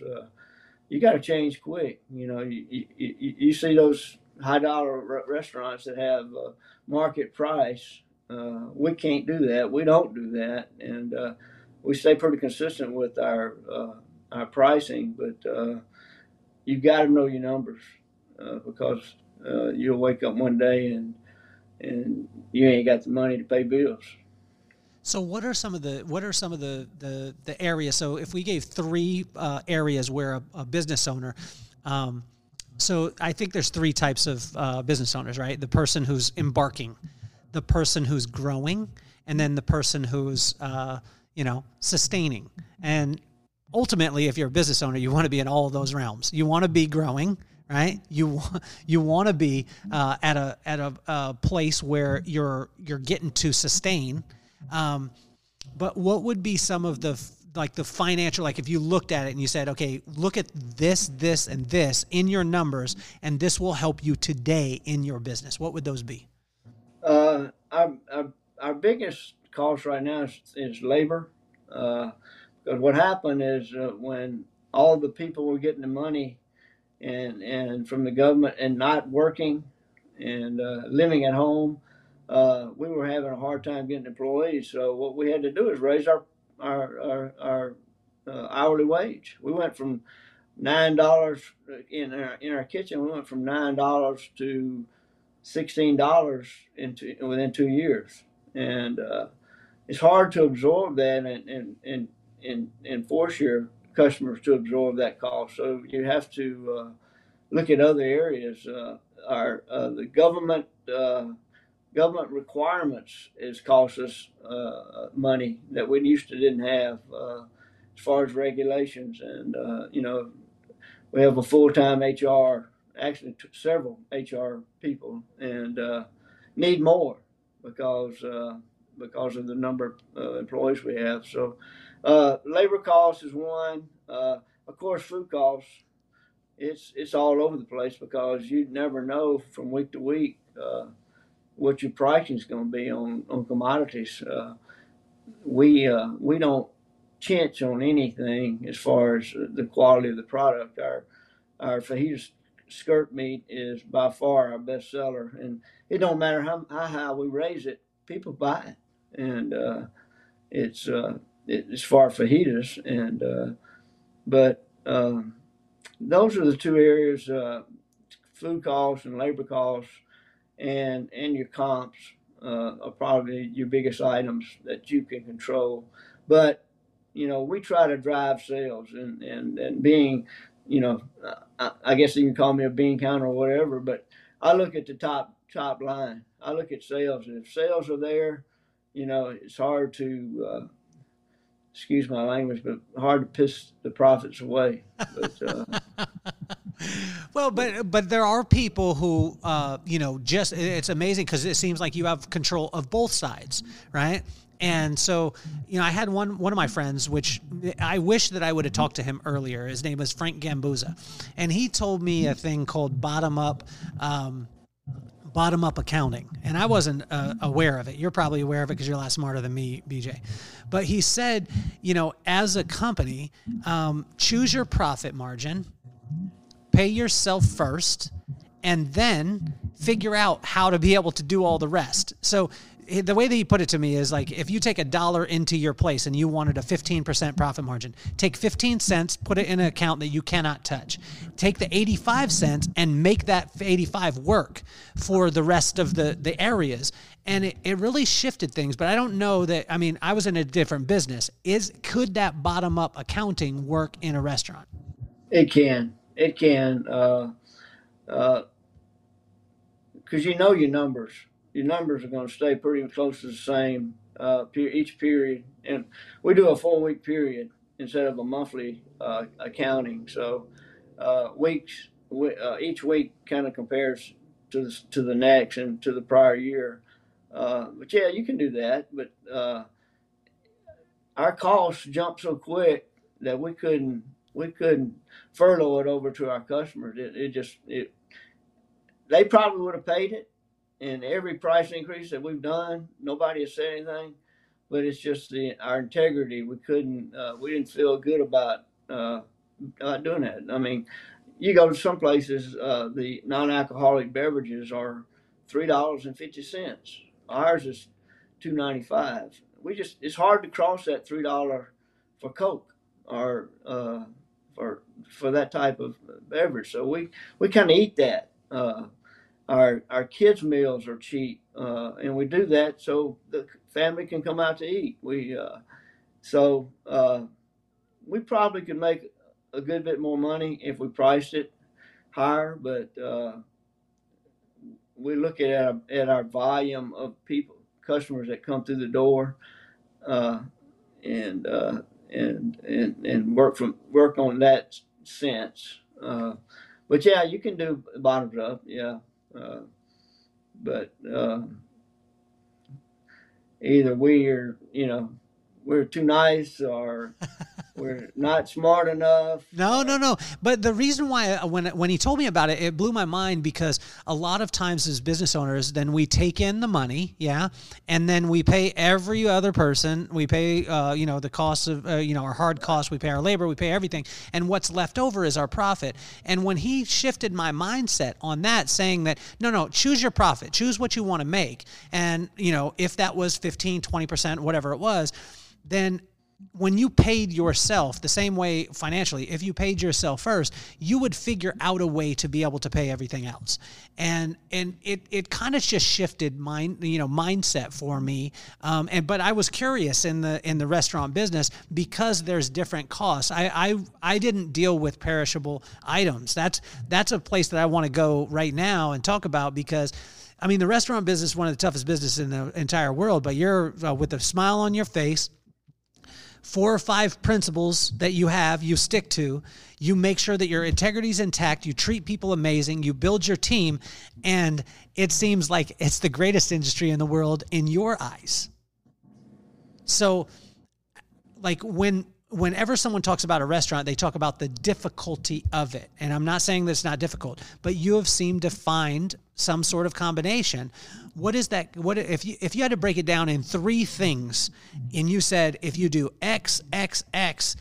you got to change quick. You know, you, you, you see those high dollar restaurants that have uh, market price. Uh, we can't do that. We don't do that, and uh, we stay pretty consistent with our uh, our pricing. But uh, you got to know your numbers uh, because you'll wake up one day and and you ain't got the money to pay bills. So what are some of the what are some of the the, the areas? So if we gave three uh, areas where a, a business owner, um, so I think there's three types of uh, business owners, right? The person who's embarking, the person who's growing, and then the person who's uh, you know sustaining. And ultimately, if you're a business owner, you want to be in all of those realms. You want to be growing right? You you want to be uh, at a at a, a, place where you're you're getting to sustain, um, but what would be some of the like the financial like if you looked at it and you said okay look at this this and this in your numbers and this will help you today in your business what would those be? Uh, our, our, our biggest cost right now is, is labor. Uh, because what happened is uh, when all the people were getting the money and and from the government and not working and uh, living at home, uh, we were having a hard time getting employees. So what we had to do is raise our our our, our uh, hourly wage. We went from nine dollars in our in our kitchen. We went from nine dollars to sixteen dollars into within two years, and uh, it's hard to absorb that and and and and, and force your customers to absorb that cost. So you have to uh, look at other areas. Uh, our uh, the government uh, government requirements is cost us uh, money that we used to didn't have as far as regulations and you know we have a full-time HR actually t- several HR people and need more because because of the number of employees we have so uh, labor costs is one. Uh, of course, food costs. It's it's all over the place because you never know from week to week uh, what your pricing is going to be on on commodities. Uh, we uh, we don't chinch on anything as far as the quality of the product. Our our fajita skirt meat is by far our best seller, and it don't matter how, how high we raise it, people buy it, and uh, it's as far fajitas, and uh, but um, those are the two areas: uh, food costs and labor costs, and and your comps uh, are probably your biggest items that you can control. But you know, we try to drive sales, and and and being, you know, I, I guess you can call me a bean counter or whatever, but I look at the top top line. I look at sales, and if sales are there, you know, it's hard to uh, excuse my language, but hard to piss the profits away. But, uh, well, but but there are people who, uh, you know, just it's amazing because it seems like you have control of both sides, right? And so, you know, I had one one of my friends, which I wish that I would have talked to him earlier. His name was Frank Gambuza, and he told me a thing called bottom up. Um, bottom up accounting. And I wasn't uh, aware of it. You're probably aware of it because you're a lot smarter than me, BJ. But he said, you know, as a company, um, choose your profit margin, pay yourself first, and then figure out how to be able to do all the rest. So eh, the way that he put it to me is like if you take a dollar into your place and you wanted a 15% profit margin take 15 cents put it in an account that you cannot touch. Take the 85 cents and make that 85 work for the rest of the the areas. And it, it really shifted things but i don't know that i mean i was in a different business. Is could that bottom up accounting work in a restaurant? It can it can uh uh because you know your numbers your numbers are going to stay pretty close to the same uh, each period. And we do a four week period instead of a monthly uh, accounting. So uh, weeks, uh, each week kind of compares to the, to the next and to the prior year. Uh, but yeah, you can do that. But uh, our costs jumped so quick that we couldn't we couldn't furlough it over to our customers. It, it just it they probably would have paid it and every price increase that we've done, nobody has said anything. But it's just the our integrity. We couldn't. Uh, we didn't feel good about uh, doing that. I mean, you go to some places, uh, the non-alcoholic beverages are three dollars and fifty cents. Ours is two ninety five. We just it's hard to cross that three dollar for Coke or uh, for for that type of beverage. So we we kind of eat that. Uh, our our kids' meals are cheap, uh, and we do that so the family can come out to eat. We uh, so uh, we probably could make a good bit more money if we priced it higher, but uh, we look at our, at our volume of people customers that come through the door, uh, and and and and work from work on that sense. but yeah, you can do bottoms up. Yeah. Uh, but uh, either we are, you know, we're too nice or we're not smart enough. No, no, no. But the reason why uh, when when he told me about it, it blew my mind because a lot of times as business owners, then we take in the money, yeah, and then we pay every other person. We pay, uh, you know, the cost of, uh, you know, our hard costs. We pay our labor. We pay everything, and what's left over is our profit. And when he shifted my mindset on that, saying that no, no, choose your profit, choose what you want to make, and you know, if that was 15, 20 percent, whatever it was, then when you paid yourself the same way financially, if you paid yourself first, you would figure out a way to be able to pay everything else. And and it it kind of just shifted mind you know mindset for me. Um, and but I was curious in the in the restaurant business because there's different costs. I I, I didn't deal with perishable items. That's that's a place that I want to go right now and talk about because. I mean, the restaurant business is one of the toughest businesses in the entire world, but you're uh, with a smile on your face, four or five principles that you have, you stick to. You make sure that your integrity is intact. You treat people amazing. You build your team. And it seems like it's the greatest industry in the world in your eyes. So, like, when whenever someone talks about a restaurant, they talk about the difficulty of it. And I'm not saying that it's not difficult, but you have seemed to find some sort of combination. What is that? What if you if you had to break it down in three things, and you said if you do X X X,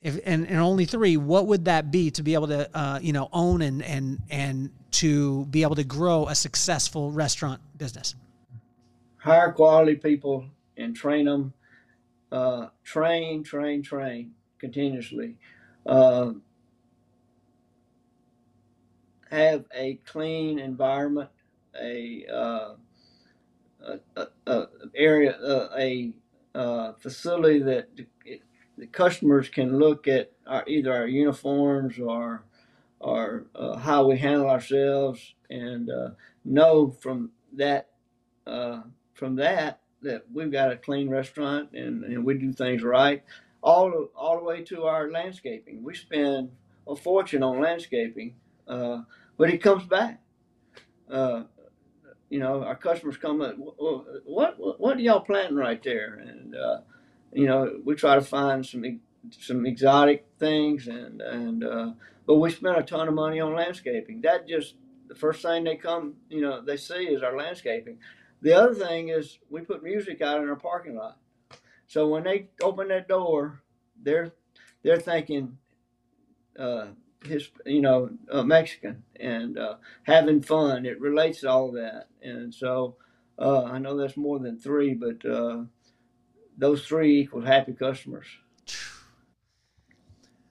if and, and only three, what would that be to be able to uh, you know own and and and to be able to grow a successful restaurant business? Hire quality people and train them uh, train, train, train continuously. Uh, have a clean environment, a, uh, a, a, a, area, uh, a, uh, facility that the customers can look at our, either our uniforms or or uh, how we handle ourselves and know from that from that that we've got a clean restaurant and, and we do things right. All all the way to our landscaping. We spend a fortune on landscaping, uh, but it comes back. You know, our customers come up, what, what, what are y'all planting right there? And, uh, you know, we try to find some, some exotic things and, and, uh, but we spend a ton of money on landscaping. That just, the first thing they come, you know, they see is our landscaping. The other thing is we put music out in our parking lot. So when they open that door, they're they're thinking uh, his you know uh, Mexican and uh, having fun. It relates to all that, and so uh, I know that's more than three, but uh, those three equal happy customers.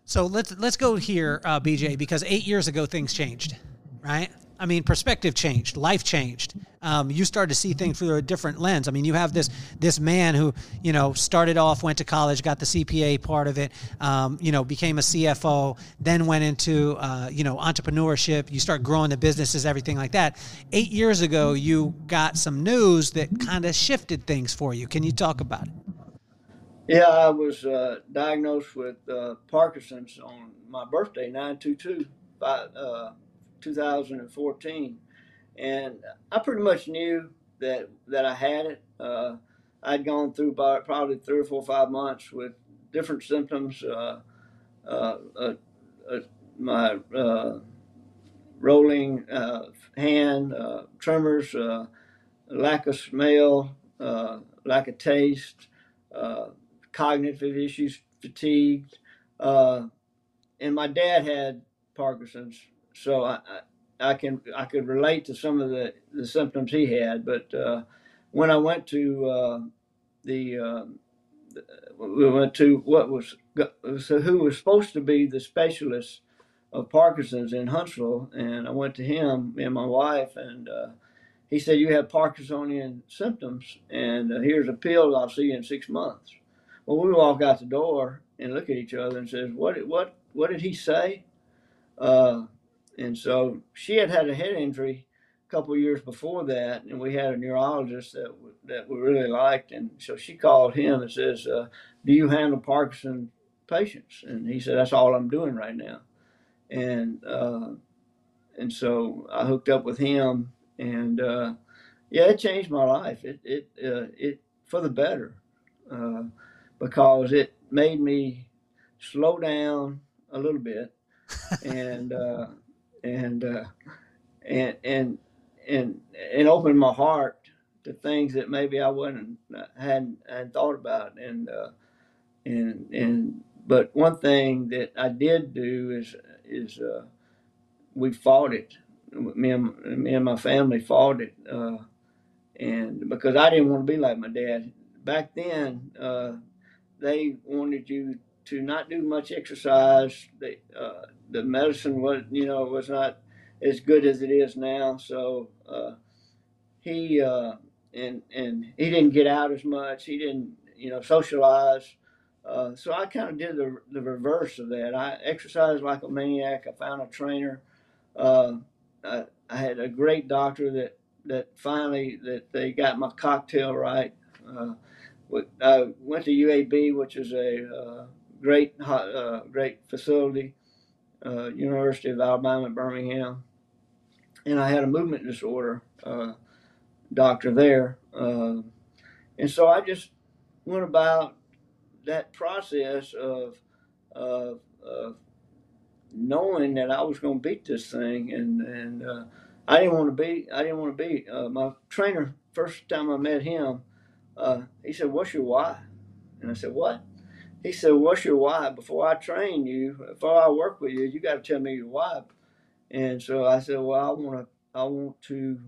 So let's let's go here, uh, BJ, because eight years ago things changed, right? I mean, perspective changed, life changed. Um, you started to see things through a different lens. I mean, you have this this man who you know started off, went to college, got the CPA part of it, um, you know, became a CFO, then went into uh, you know entrepreneurship. You start growing the businesses, everything like that. Eight years ago, you got some news that kind of shifted things for you. Can you talk about it? Yeah, I was uh, diagnosed with uh, Parkinson's on my birthday, nine two two. Uh, 2014, and I pretty much knew that that I had it. Uh, I'd gone through probably three or four or five months with different symptoms. Uh, uh, uh, uh my uh, rolling hand, tremors, lack of smell, lack of taste, cognitive issues, fatigue, and my dad had Parkinson's so I, I can I could relate to some of the, the symptoms he had. But uh, when I went to uh, the uh, we went to what was so who was supposed to be the specialist of Parkinson's in Huntsville, and I went to him and my wife, and uh, he said you have Parkinsonian symptoms, and uh, here's a pill. I'll see you in six months. Well, we walk out the door and look at each other and says, "What? What? What did he say?" Uh, and so she had had a head injury a couple years before that, and we had a neurologist that that we really liked, and so she called him and says, uh, "Do you handle Parkinson patients?" And he said, "That's all I'm doing right now," and uh, and so I hooked up with him, and uh, yeah, it changed my life. It it uh, it for the better uh, because it made me slow down a little bit, and uh, and uh, and and and and open my heart to things that maybe I wouldn't hadn't hadn't thought about, and uh, and and but one thing that I did do is is uh, we fought it. Me and me and my family fought it, uh, and because I didn't want to be like my dad back then, uh, they wanted you to not do much exercise. They, uh, the medicine was, you know, was not as good as it is now. So uh, he uh, and and he didn't get out as much. He didn't, you know, socialize. Uh, so I kind of did the, the reverse of that. I exercised like a maniac. I found a trainer. Uh, I, I, had a great doctor that, that finally that they got my cocktail right. Uh, I went to UAB, which is a uh, great great facility, uh, University of Alabama at Birmingham, and I had a movement disorder doctor there, and so I just went about that process of, of, of knowing that I was going to beat this thing, and and uh, I didn't want to be. I didn't want to be. Uh, my trainer first time I met him, uh, he said, "What's your why?" And I said, "What?" He said, "What's your why? Before I train you, before I work with you, you got to tell me your why." And so I said, "Well, I want to. I want to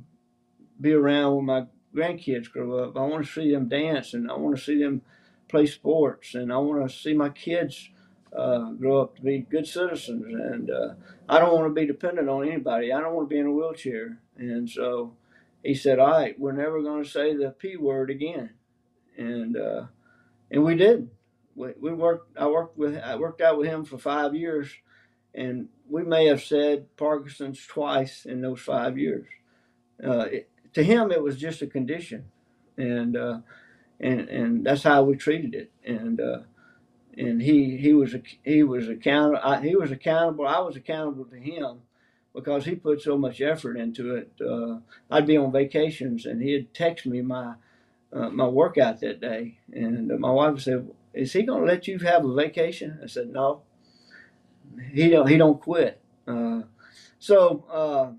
be around when my grandkids grow up. I want to see them dance, and I want to see them." play sports, and I want to see my kids uh, grow up to be good citizens. And uh, I don't want to be dependent on anybody. I don't want to be in a wheelchair. And so he said, "All right, we're never going to say the p word again." And uh, and we did. We, worked. I worked with. I worked out with him for five years, and we may have said Parkinson's twice in those five years. Uh, it, to him, it was just a condition, and uh, and and that's how we treated it. And uh, and he he was he was accountable. He was accountable. I was accountable to him because he put so much effort into it. Uh, I'd be on vacations and he'd text me my uh, my workout that day, and my wife said, "Is he going to let you have a vacation?" I said, "No. He don't he don't quit." Uh, so, uh,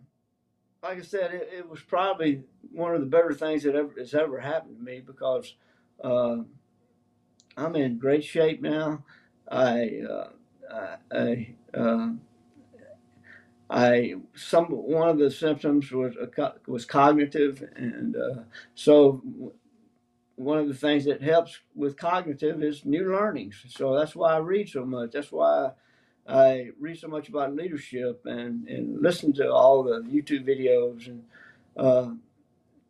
like I said, it, it, was probably one of the better things that ever has ever happened to me because uh, I'm in great shape now. I, uh, I, uh, I, some one of the symptoms was was cognitive, and uh, so one of the things that helps with cognitive is new learnings. So that's why I read so much. That's why I read so much about leadership and, and listen to all the YouTube videos and uh,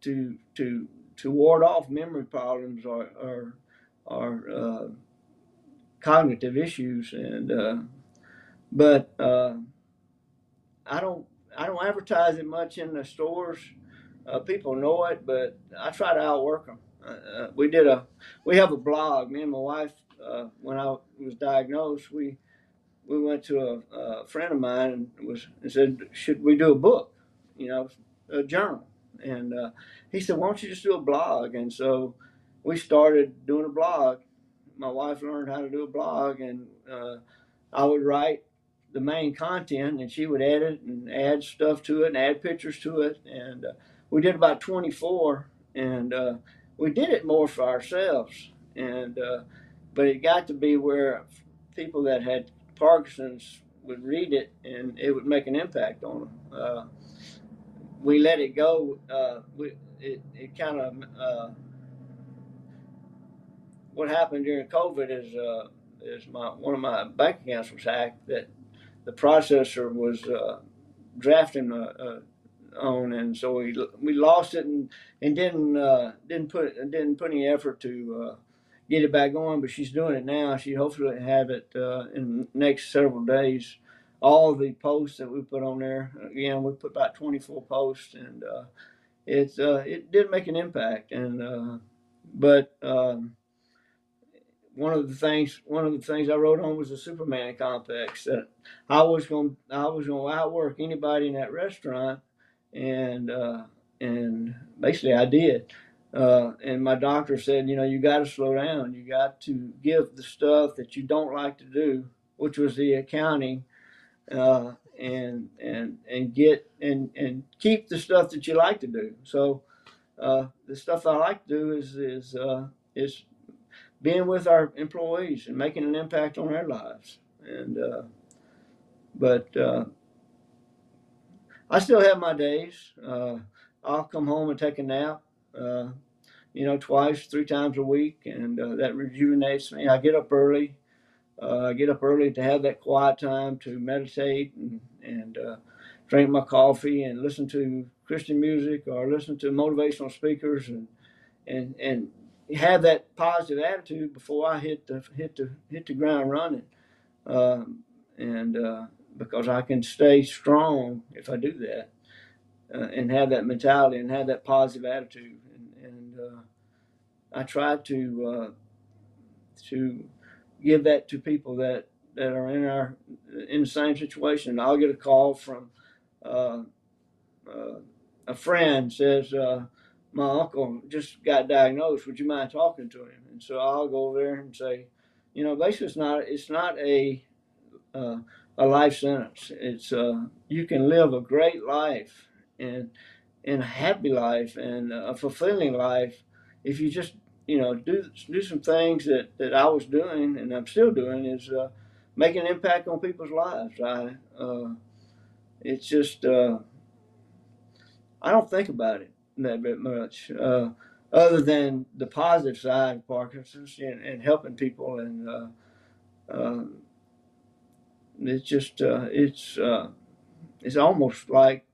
to to to ward off memory problems or or, or uh, cognitive issues. And uh, but uh, I don't I don't advertise it much in the stores. Uh, people know it, but I try to outwork them. Uh, uh, we did a we have a blog. Me and my wife, when I was diagnosed, we we went to a, a friend of mine and was and said, "Should we do a book? You know, a journal?" And uh, he said, "Why don't you just do a blog?" And so we started doing a blog. My wife learned how to do a blog, and uh, I would write the main content, and she would edit and add stuff to it and add pictures to it. And uh, we did about 24, and uh, we did it more for ourselves. And uh, but it got to be where people that had Parkinson's would read it, and it would make an impact on them uh, we let it go. Uh, we, it it kind of uh, what happened during COVID is uh, is my one of my bank accounts was hacked that the processor was uh, drafting uh, uh, on, and so we we lost it and and didn't didn't put didn't put any effort to get it back on. But she's doing it now. She hopefully have it in the next several days all the posts that we put on there. Again, we put about 24 posts, and uh, it's uh, it did make an impact. And uh, but um, one of the things one of the things I wrote on was the Superman complex that I was going I was going to outwork anybody in that restaurant, and uh, and basically I did. Uh, and my doctor said, you know, you got to slow down. You got to give the stuff that you don't like to do which was the accounting, uh, and and and get and and keep the stuff that you like to do. So uh, the stuff I like to do is is uh, is being with our employees and making an impact on their lives. And uh, but uh, I still have my days. Uh, I'll come home and take a nap. Uh, you know, twice, three times a week, and uh, that rejuvenates me. I get up early. Uh, I get up early to have that quiet time to meditate and, and uh, drink my coffee and listen to Christian music or listen to motivational speakers and and and have that positive attitude before I hit the hit the hit the ground running, um, and uh, because I can stay strong if I do that, uh, and have that mentality and have that positive attitude, and, and uh, I try to uh, to give that to people that that are in our in the same situation. And I'll get a call from uh, uh, a friend says my uncle just got diagnosed. Would you mind talking to him? And so I'll go over there and say, you know, basically it's not it's not a uh, a life sentence. It's uh, you can live a great life and and a happy life and a fulfilling life if you just you know do do some things that that I was doing and I'm still doing is uh, making an impact on people's lives. I uh, it's just uh, I don't think about it that bit much, uh, other than the positive side of Parkinson's and, and helping people. And uh, uh, it's just uh, it's uh, it's almost like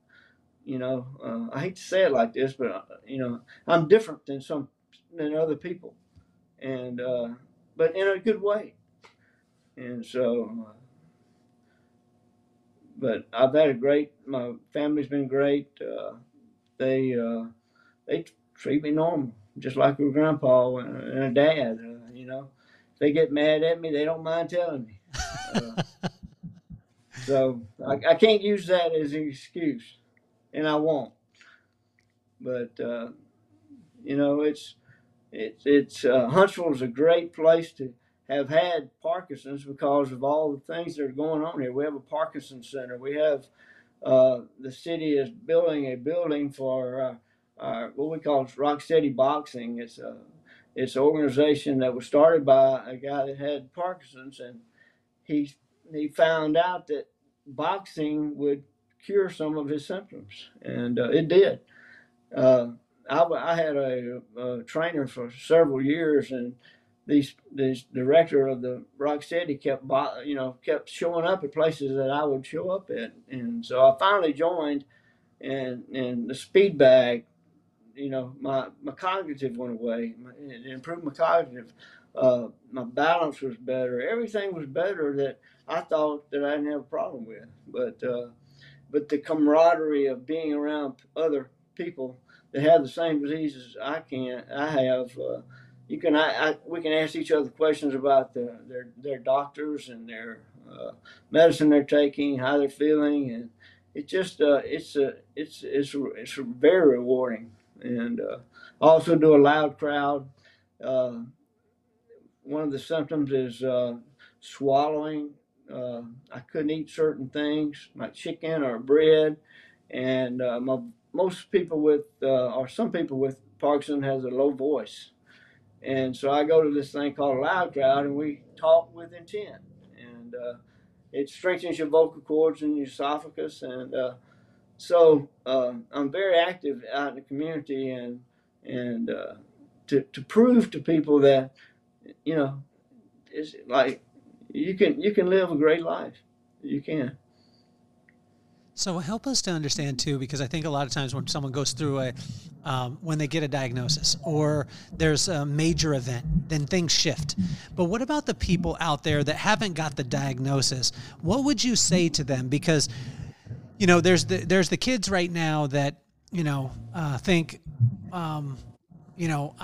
you know uh, I hate to say it like this, but you know I'm different than some than other people, and but in a good way. And so but I've had a great. My family's been great. Uh, they uh, they treat me normal, just like a grandpa and a dad. Uh, you know, if they get mad at me, they don't mind telling me. Uh, so I, I, can't use that as an excuse, and I won't. But uh, you know, it's it's it's uh, Huntsville is a great place to have had Parkinson's because of all the things that are going on here. We have a Parkinson's Center. We have uh, the city is building a building for uh, uh, what we call Rock Steady Boxing. It's a it's an organization that was started by a guy that had Parkinson's, and he he found out that boxing would cure some of his symptoms, and uh, it did. Uh, I, I had a, a trainer for several years, and these this director of the Rock Steady kept you know kept showing up at places that I would show up at, and so I finally joined, and and the speed bag, you know my my cognitive went away, it improved my cognitive, uh, my balance was better, everything was better that I thought that I didn't have a problem with, but uh, but the camaraderie of being around other people that have the same diseases I can I have. Uh, you can I, I, we can ask each other questions about the, their their doctors and their uh, medicine they're taking, how they're feeling, and it just uh, it's a it's it's it's very rewarding. And also do a loud crowd. Uh, one of the symptoms is uh, swallowing. Uh, I couldn't eat certain things like chicken or bread, and my, most people with or some people with Parkinson has a low voice. And so I go to this thing called a loud crowd, and we talk with intent, and uh, it strengthens your vocal cords and your esophagus, and uh, so uh, I'm very active out in the community, and and uh, to to prove to people that you know it's like you can you can live a great life, you can. So help us to understand too, because I think a lot of times when someone goes through a, um, when they get a diagnosis or there's a major event, then things shift. But what about the people out there that haven't got the diagnosis? What would you say to them? Because, you know, there's the there's the kids right now that you know uh, think, um, you know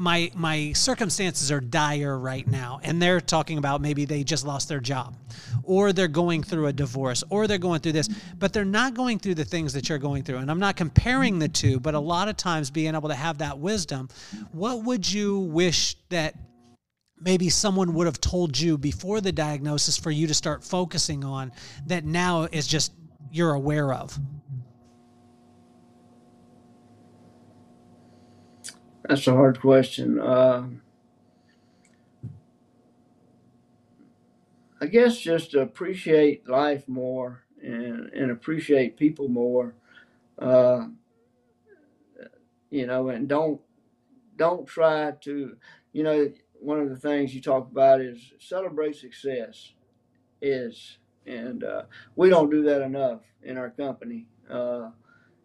my my circumstances are dire right now and they're talking about maybe they just lost their job or they're going through a divorce or they're going through this but they're not going through the things that you're going through and I'm not comparing the two but a lot of times being able to have that wisdom what would you wish that maybe someone would have told you before the diagnosis for you to start focusing on that now is just you're aware of? That's a hard question. Uh, I guess just to appreciate life more and, and appreciate people more. Uh, you know, and don't don't try to, you know, one of the things you talk about is celebrate success is and uh, we don't do that enough in our company uh,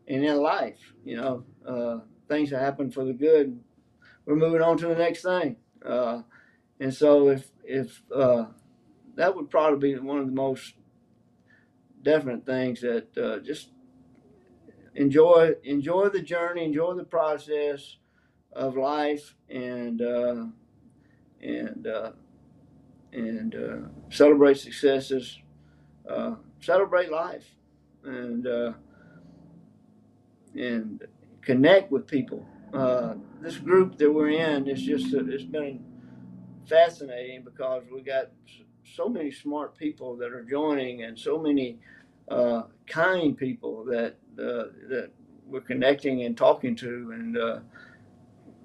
and in life you know uh, things that happen for the good. We're moving on to the next thing. Uh, and so if if uh, that would probably be one of the most definite things that uh, just enjoy enjoy the journey enjoy the process of life and and uh, and uh, celebrate successes, uh, celebrate life, and uh, and connect with people. Uh, this group that we're in is just it's been fascinating because we got so many smart people that are joining and so many uh, kind people that that we're connecting and talking to and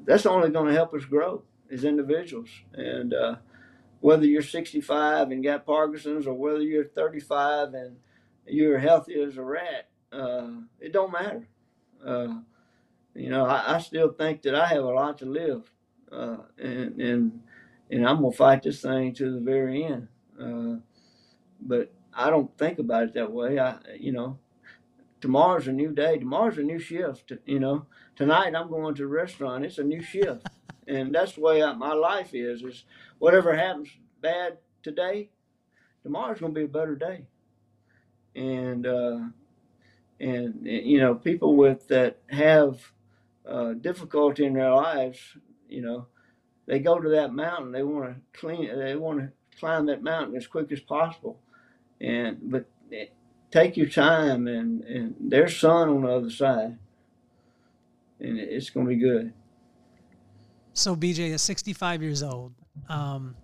that's only going to help us grow as individuals. And uh, whether you're 65 and got Parkinson's or whether you're 35 and you're healthy as a rat, uh, it don't matter. You know, I, I, still think that I have a lot to live, uh, and and and I'm gonna fight this thing to the very end. Uh, but I don't think about it that way. I, you know, tomorrow's a new day. Tomorrow's a new shift. You know, tonight I'm going to a restaurant. It's a new shift and that's the way I, my life is. Is whatever happens bad today, tomorrow's going to be a better day. And uh, and you know, people with that have uh, difficulty in their lives, you know, they go to that mountain. They want to clean. They want to climb that mountain as quick as possible. And but eh, take your time, and and there's sun on the other side, and it's going to be good. So BJ is 65 years old, um,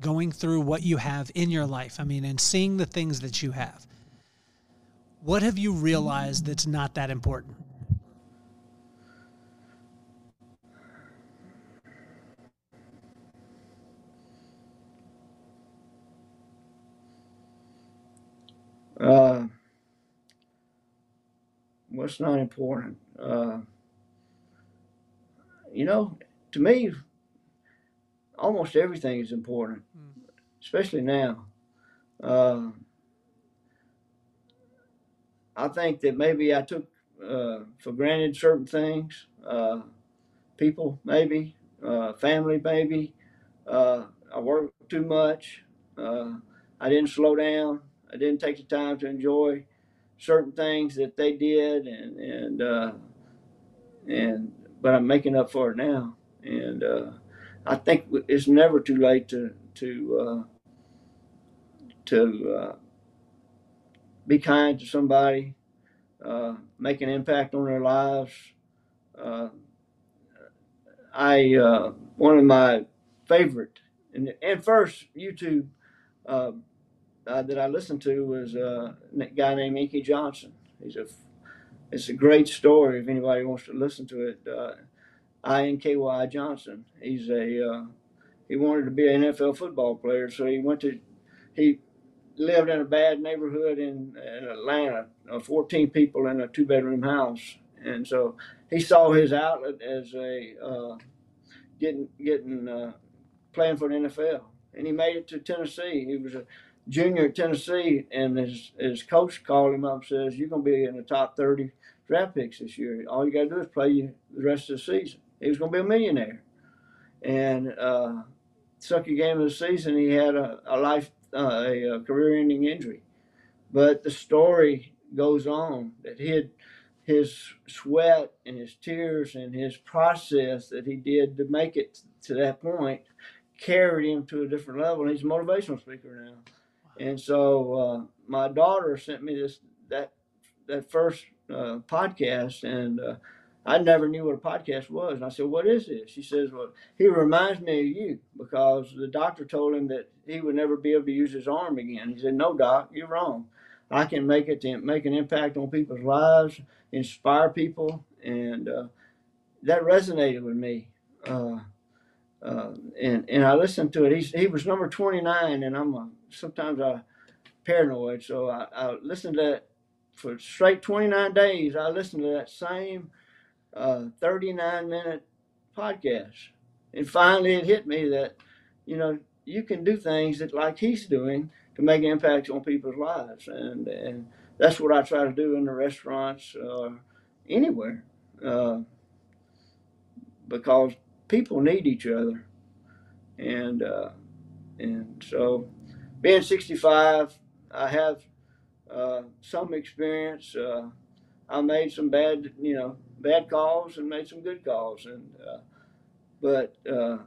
going through what you have in your life. I mean, and seeing the things that you have. What have you realized that's not that important? Uh, what's not important? Uh, you know, to me, almost everything is important, mm. especially now. Uh, I think that maybe I took uh, for granted certain things, uh, people maybe, uh, family maybe. Uh, I worked too much. Uh, I didn't slow down. I didn't take the time to enjoy certain things that they did, and and and but I'm making up for it now and uh, I think it's never too late to to uh, to uh, be kind to somebody, uh, make an impact on their lives. Uh, I uh, one of my favorite and, and first YouTube that I listened to was a guy named Inky Johnson. He's a it's a great story if anybody wants to listen to it. I-N-K-Y Johnson. He's a uh, he wanted to be an NFL football player, so he went to he lived in a bad neighborhood in, in Atlanta, uh, 14 people in a two bedroom house, and so he saw his outlet as a uh, getting getting uh, playing for the NFL, and he made it to Tennessee. He was a junior at Tennessee, and his his coach called him up and says, "You're going to be in the top 30 draft picks this year. All you got to do is play the rest of the season." he was going to be a millionaire. And uh, second game of the season, he had a, a life, uh, a, a career-ending injury. But the story goes on that had his sweat and his tears and his process that he did to make it to that point carried him to a different level. He's a motivational speaker now. And so uh, my daughter sent me this that that first uh, podcast, and uh, I never knew what a podcast was. And I said, What is this? She says, Well, he reminds me of you because the doctor told him that he would never be able to use his arm again. He said, No, doc, you're wrong. I can make it to make an impact on people's lives, inspire people. And uh, that resonated with me. Uh, uh, and and I listened to it. He he was number twenty nine, and I'm a, sometimes I paranoid, so I, I listened to that for straight twenty nine days. I listened to that same uh, thirty nine minute podcast, and finally it hit me that you know you can do things that like he's doing to make impacts on people's lives, and and that's what I try to do in the restaurants, uh, anywhere, uh, because people need each other, and uh, and so being 65, I have uh, some experience. Uh, I made some bad, you know, bad calls and made some good calls, and uh, but uh,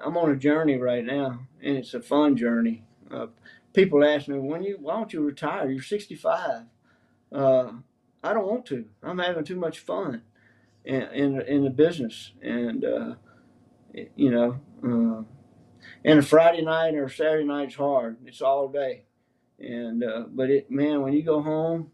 I'm on a journey right now, and it's a fun journey. Uh, people ask me, "When you, why don't you retire? You're 65." I don't want to. I'm having too much fun in in, in the business, and uh, you know, uh, and Friday night or Saturday night's hard. It's all day, and uh, but it man, when you go home,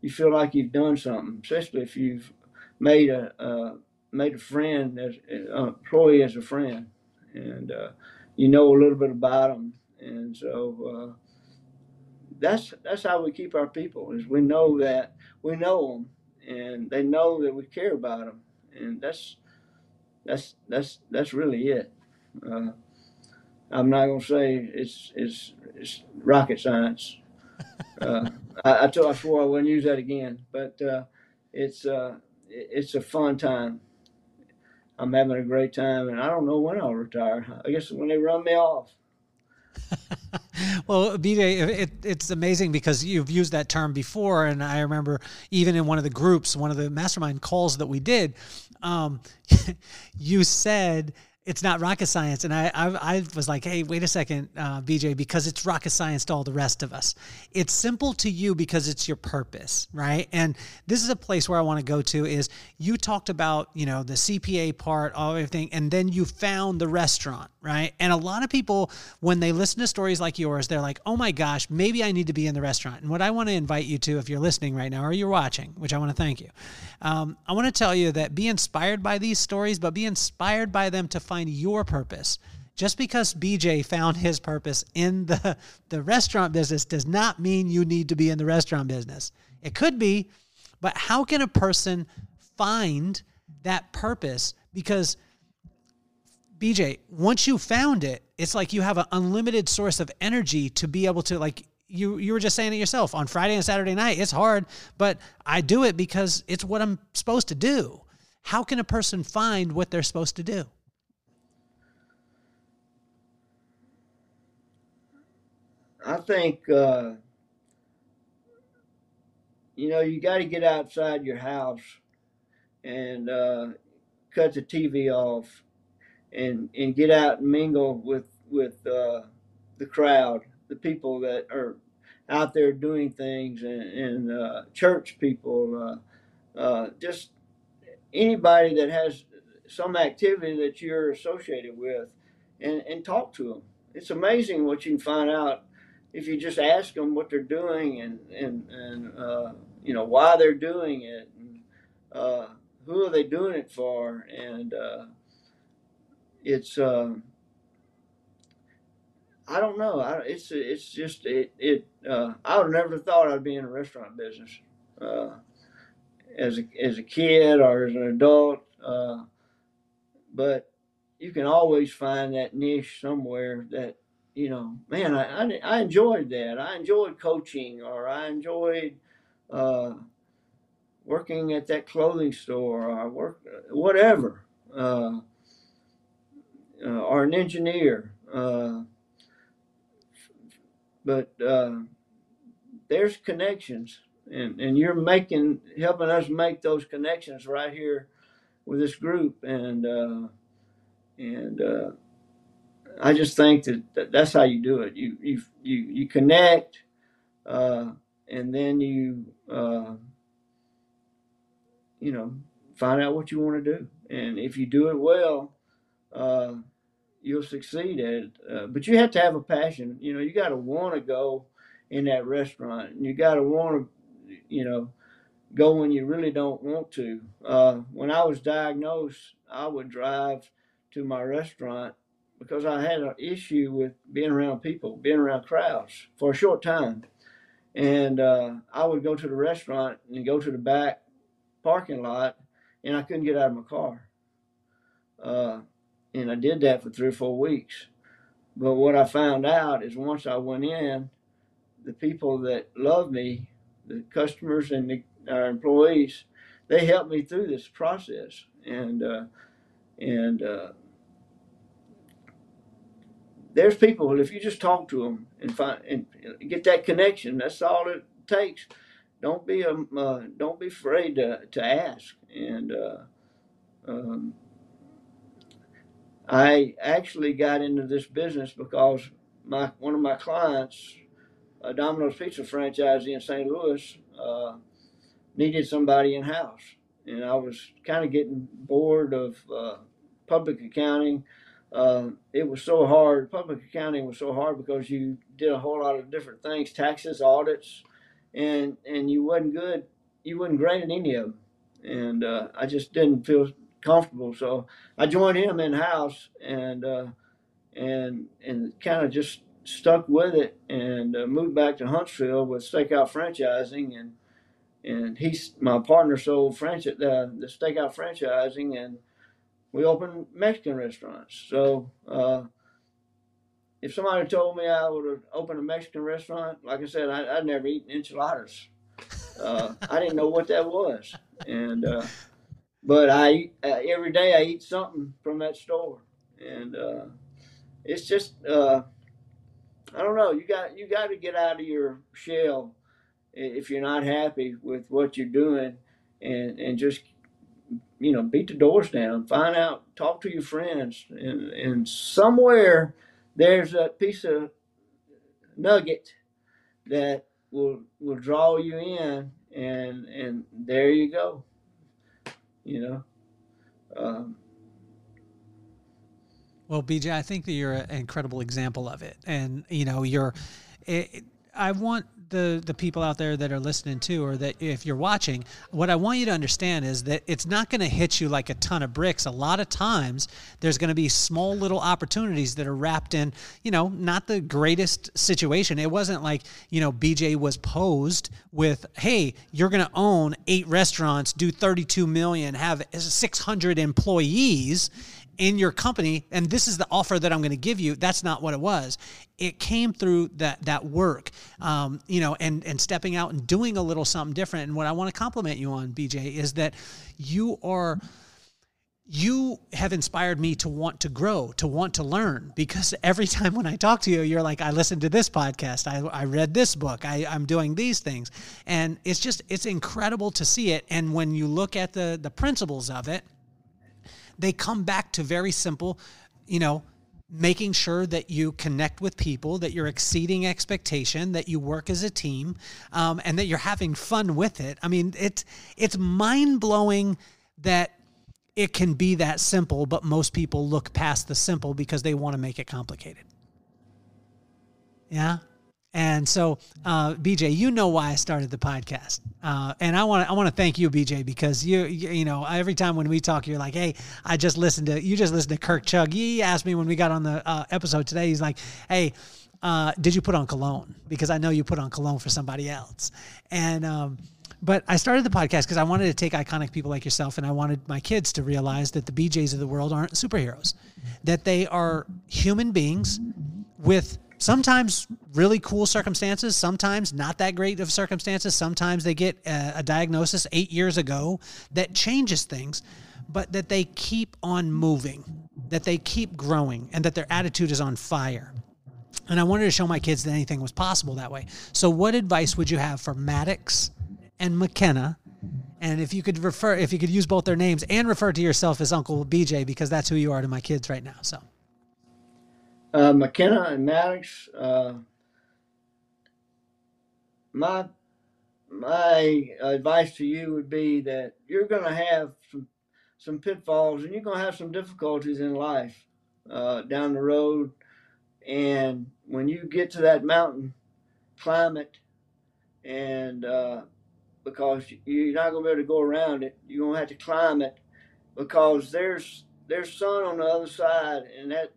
you feel like you've done something, especially if you've made a uh, made a friend as an employee as a friend, and uh, you know a little bit about them, and so. Uh, that's that's how we keep our people is we know that we know them and they know that we care about them, and that's that's that's that's really it. I'm not gonna say it's it's it's rocket science. Uh, I, I, told, I swore I wouldn't use that again, but uh, it's uh, it's a fun time. I'm having a great time, and I don't know when I'll retire. I guess when they run me off. well, BJ, it, it's amazing because you've used that term before, and I remember even in one of the groups, one of the mastermind calls that we did, um, you said it's not rocket science. And I, I, I, was like, hey, wait a second, uh, BJ, because it's rocket science to all the rest of us. It's simple to you because it's your purpose, right? And this is a place where I want to go to is you talked about, you know, the CPA part, all everything, and then you found the restaurant, right? And a lot of people, when they listen to stories like yours, they're like, oh my gosh, maybe I need to be in the restaurant. And what I want to invite you to, if you're listening right now or you're watching, which I want to thank you, um, I want to tell you that be inspired by these stories, but be inspired by them to find your purpose. Just because BJ found his purpose in the, the restaurant business does not mean you need to be in the restaurant business. It could be, but how can a person find that purpose? Because BJ, once you found it, it's like you have an unlimited source of energy to be able to like you you were just saying it yourself on Friday and Saturday night. It's hard, but I do it because it's what I'm supposed to do. How can a person find what they're supposed to do? I think uh, you know you got to get outside your house and uh, cut the TV off and and get out and mingle with with uh, the crowd, the people that are out there doing things, and, and uh, church people, uh, uh, just anybody that has some activity that you're associated with, and and talk to them. It's amazing what you can find out if you just ask them what they're doing and and and uh, you know why they're doing it and uh, who are they doing it for? And uh, it's um, I don't know. I, it's it's just it it uh, I would never thought I'd be in a restaurant business uh, as a as a kid or as an adult uh, but you can always find that niche somewhere that you know, man, I, I, I, enjoyed that. I enjoyed coaching or I enjoyed uh, working at that clothing store or work, whatever, uh, uh, or an engineer. Uh, but uh, there's connections and, and you're making, helping us make those connections right here with this group. And, and, I just think that, that's how you do it. You you you you connect, uh, and then you uh, you know find out what you want to do, and if you do it well, uh, you'll succeed at it. Uh, but you have to have a passion. You know, you got to want to go in that restaurant, and you got to want to, you know, go when you really don't want to. Uh, when I was diagnosed, I would drive to my restaurant because I had an issue with being around people, being around crowds for a short time. And uh, I would go to the restaurant and go to the back parking lot, and I couldn't get out of my car. Uh, and I did that for three or four weeks. But what I found out is once I went in, the people that love me, the customers and the, our employees, they helped me through this process. And uh, and uh, there's people if you just talk to them and find and get that connection, that's all it takes. Don't be um, uh, don't be afraid to to ask. And uh, um, I actually got into this business because my one of my clients, a Domino's Pizza franchisee in St. Louis, uh, needed somebody in house, and I was kind of getting bored of uh, public accounting. Uh, it was so hard. Public accounting was so hard because you did a whole lot of different things, taxes, audits, and and you wasn't good. You wasn't great at any of them, and uh, I just didn't feel comfortable. So I joined him in house and uh, and and kind of just stuck with it and uh, moved back to Huntsville with Steak Out Franchising and and he's my partner sold franchise uh, the Steak Out Franchising and we opened Mexican restaurants. So uh, if somebody told me I would have opened a Mexican restaurant, like I said, I, would never eaten enchiladas. Uh, I didn't know what that was, and uh, but I uh, every day I eat something from that store, and uh, it's just uh, I don't know. You got you got to get out of your shell if you're not happy with what you're doing, and and just you know beat the doors down. Find out, talk to your friends, and and somewhere there's a piece of nugget that will will draw you in, and and there you go you know. Um, well, BJ, I think that you're an incredible example of it, and you know, you're. It, I want the the people out there that are listening to, or that if you're watching, what I want you to understand is that it's not going to hit you like a ton of bricks. A lot of times, there's going to be small little opportunities that are wrapped in, you know, not the greatest situation. It wasn't like you know BJ was posed with, hey, you're going to own eight restaurants, do 32 million, have 600 employees in your company and this is the offer that i'm going to give you that's not what it was it came through that that work um, you know and and stepping out and doing a little something different and what i want to compliment you on bj is that you are you have inspired me to want to grow, to want to learn. Because every time when I talk to you, you're like, I listened to this podcast, I, I read this book, I, I'm doing these things. And it's just, it's incredible to see it. And when you look at the, the principles of it, they come back to very simple, you know, making sure that you connect with people, that you're exceeding expectation, that you work as a team, um, and that you're having fun with it. I mean, it's it's mind blowing that it can be that simple, but most people look past the simple because they want to make it complicated. Yeah. And so, uh, BJ, you know why I started the podcast, uh, and I want to I want to thank you, BJ, because you, you, you know every time when we talk, you're like, hey, I just listened to you just listened to Kirk Chug. He asked me when we got on the uh, episode today. He's like, hey, uh, did you put on cologne? Because I know you put on cologne for somebody else, and. Um, but I started the podcast because I wanted to take iconic people like yourself, and I wanted my kids to realize that the BJs of the world aren't superheroes, that they are human beings with sometimes really cool circumstances, sometimes not that great of circumstances. Sometimes they get a, a, diagnosis eight years ago that changes things, but that they keep on moving, that they keep growing, and that their attitude is on fire. And I wanted to show my kids that anything was possible that way. So, what advice would you have for Maddox and McKenna? And if you could refer, if you could use both their names and refer to yourself as Uncle BJ, because that's who you are to my kids right now. So. Uh, McKenna and Maddox, uh, my my advice to you would be that you're going to have some some pitfalls and you're going to have some difficulties in life uh, down the road. And when you get to that mountain, climb it, and uh, because you're not going to be able to go around it, you're going to have to climb it because there's there's sun on the other side, and that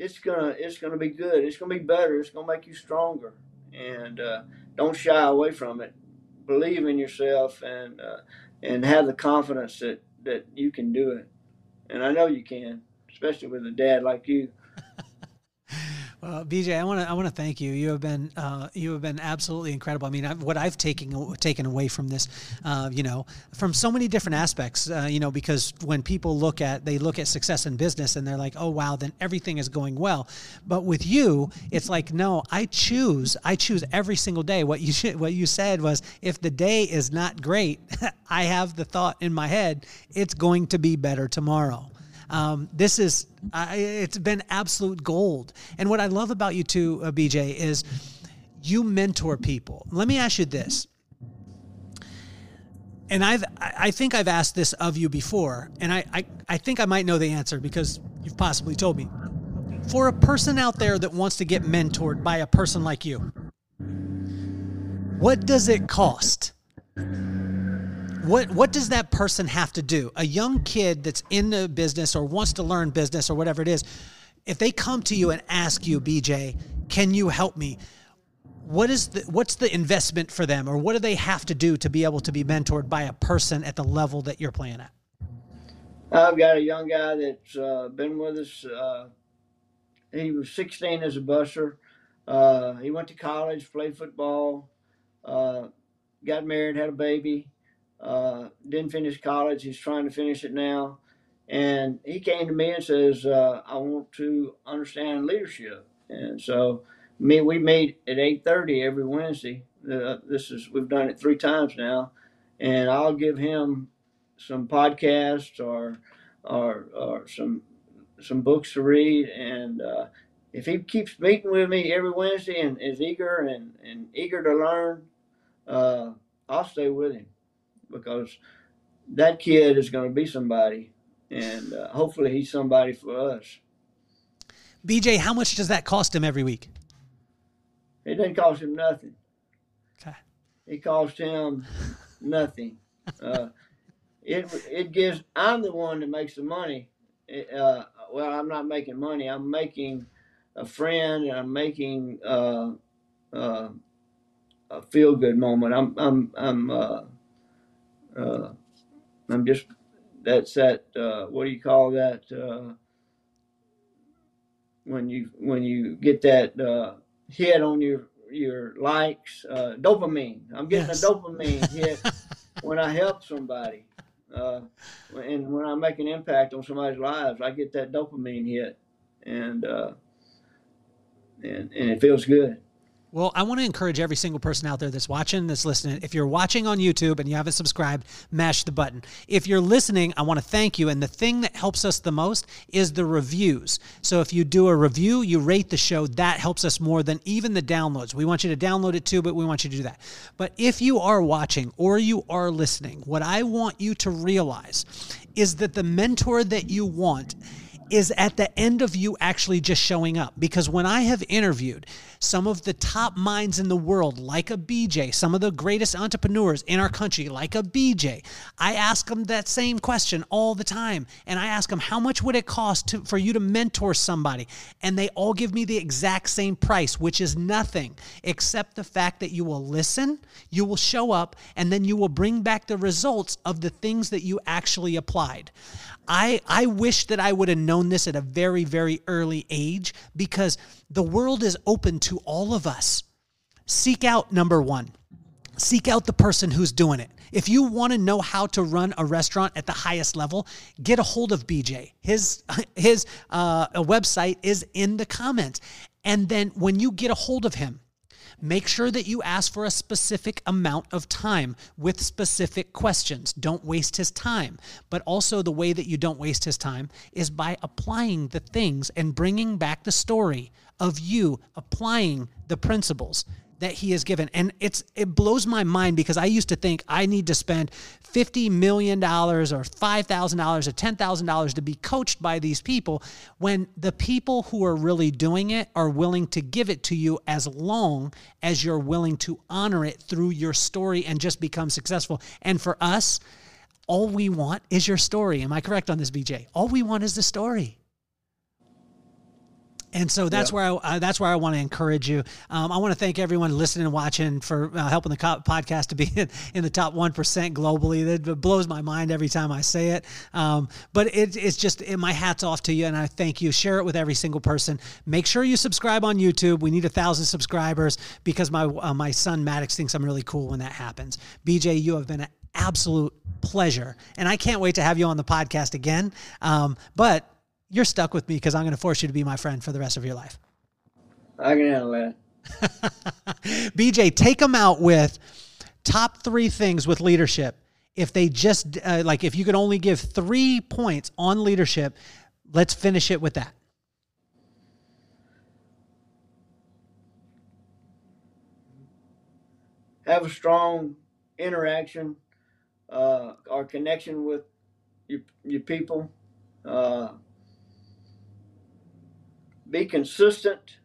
it's gonna it's gonna be good. It's gonna be better. It's gonna make you stronger, and uh, don't shy away from it. Believe in yourself, and uh, and have the confidence that that you can do it. And I know you can, especially with a dad like you. Well, BJ, I want to I want to thank you. You have been uh, you have been absolutely incredible. I mean, I've, what I've taken taken away from this, uh, you know, from so many different aspects, uh, you know, because when people look at they look at success in business and they're like, oh wow, then everything is going well. But with you, it's like, no, I choose I choose every single day. What you should, what you said was, if the day is not great, I have the thought in my head, it's going to be better tomorrow. Um, this is uh, it's been absolute gold. And what I love about you too, uh, BJ, is you mentor people. Let me ask you this. And I've I think I've asked this of you before, and I, I, I think I might know the answer because you've possibly told me. For a person out there that wants to get mentored by a person like you, what does it cost? What what does that person have to do? A young kid that's in the business or wants to learn business or whatever it is, if they come to you and ask you, BJ, can you help me? What is the what's the investment for them, or what do they have to do to be able to be mentored by a person at the level that you're playing at? I've got a young guy that's uh, been with us. Uh, he was 16 as a busser. Uh, he went to college, played football, uh, got married, had a baby. Uh, didn't finish college. He's trying to finish it now. And he came to me and says, uh, I want to understand leadership. And so me, we meet at 8.30 every Wednesday. Uh, this is, we've done it three times now. And I'll give him some podcasts or, or, or some, some books to read. And, uh, if he keeps meeting with me every Wednesday and is eager and, and eager to learn, uh, I'll stay with him because that kid is going to be somebody, and uh, hopefully he's somebody for us. BJ, how much does that cost him every week? It doesn't cost him nothing. Okay. It costs him nothing. Uh, it it gives. I'm the one that makes the money. It, uh, well, I'm not making money. I'm making a friend, and I'm making uh, uh a feel good moment. I'm I'm I'm uh, I'm just that's that. Uh, what do you call that? Uh, when you when you get that uh, hit on your your likes, uh, dopamine. I'm getting yes. a dopamine hit when I help somebody, uh, and when I make an impact on somebody's lives, I get that dopamine hit, and uh, and and it feels good. Well, I want to encourage every single person out there that's watching, that's listening. If you're watching on YouTube and you haven't subscribed, mash the button. If you're listening, I want to thank you. And the thing that helps us the most is the reviews. So if you do a review, you rate the show, that helps us more than even the downloads. We want you to download it too, but we want you to do that. But if you are watching or you are listening, what I want you to realize is that the mentor that you want is at the end of you actually just showing up. Because when I have interviewed some of the top minds in the world, like a BJ, some of the greatest entrepreneurs in our country, like a BJ, I ask them that same question all the time. And I ask them, how much would it cost to, for you to mentor somebody? And they all give me the exact same price, which is nothing except the fact that you will listen, you will show up, and then you will bring back the results of the things that you actually applied. I, I wish that I would have known this at a very, very early age because the world is open to all of us. Seek out number one. Seek out the person who's doing it. If you want to know how to run a restaurant at the highest level, get a hold of BJ. His his uh, website is in the comments. And then when you get a hold of him, Make sure that you ask for a specific amount of time with specific questions. Don't waste his time. But also, the way that you don't waste his time is by applying the things and bringing back the story of you applying the principles that he has given. And it's it blows my mind because I used to think I need to spend $50 million or $5,000 or $10,000 to be coached by these people when the people who are really doing it are willing to give it to you as long as you're willing to honor it through your story and just become successful. And for us, all we want is your story. Am I correct on this, BJ? All we want is the story. And so that's where I uh, that's where I want to encourage you. Um, I want to thank everyone listening and watching for uh, helping the podcast to be in, in the top one percent globally. That blows my mind every time I say it. Um, but it, it's just it, my hats off to you, and I thank you. Share it with every single person. Make sure you subscribe on YouTube. We need a thousand subscribers because my uh, my son Maddox thinks I'm really cool when that happens. BJ, you have been an absolute pleasure, and I can't wait to have you on the podcast again. Um, but you're stuck with me because I'm going to force you to be my friend for the rest of your life. I can handle that. BJ, take them out with top three things with leadership. If they just, uh, like, if you could only give three points on leadership, let's finish it with that. Have a strong interaction, uh, our connection with your, your people. Uh, be consistent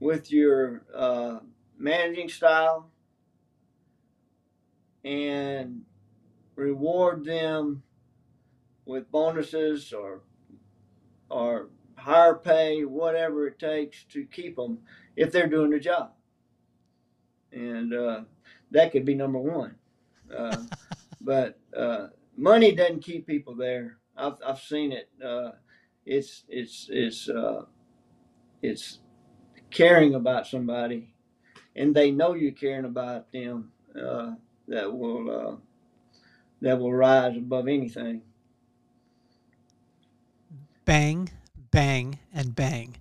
with your uh, managing style and reward them with bonuses or or higher pay, whatever it takes to keep them if they're doing the job. And uh, that could be number one. Uh, but uh, money doesn't keep people there. I've, I've seen it. It's it's it's uh, it's caring about somebody, and they know you're caring about them. Uh, that will uh, that will rise above anything. Bang, bang, and bang.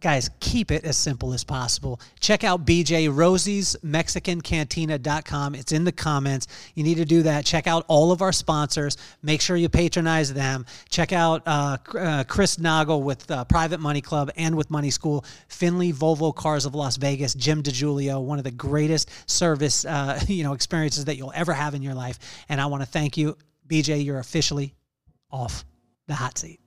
Guys, keep it as simple as possible. Check out BJ Rosie's Mexican Cantina.com. It's in the comments. You need to do that. Check out all of our sponsors. Make sure you patronize them. Check out uh, uh, Chris Naugle with uh, Private Money Club and with Money School. Findlay Volvo Cars of Las Vegas. Jim DiGiulio, one of the greatest service uh, you know experiences that you'll ever have in your life. And I want to thank you, BJ. You're officially off the hot seat.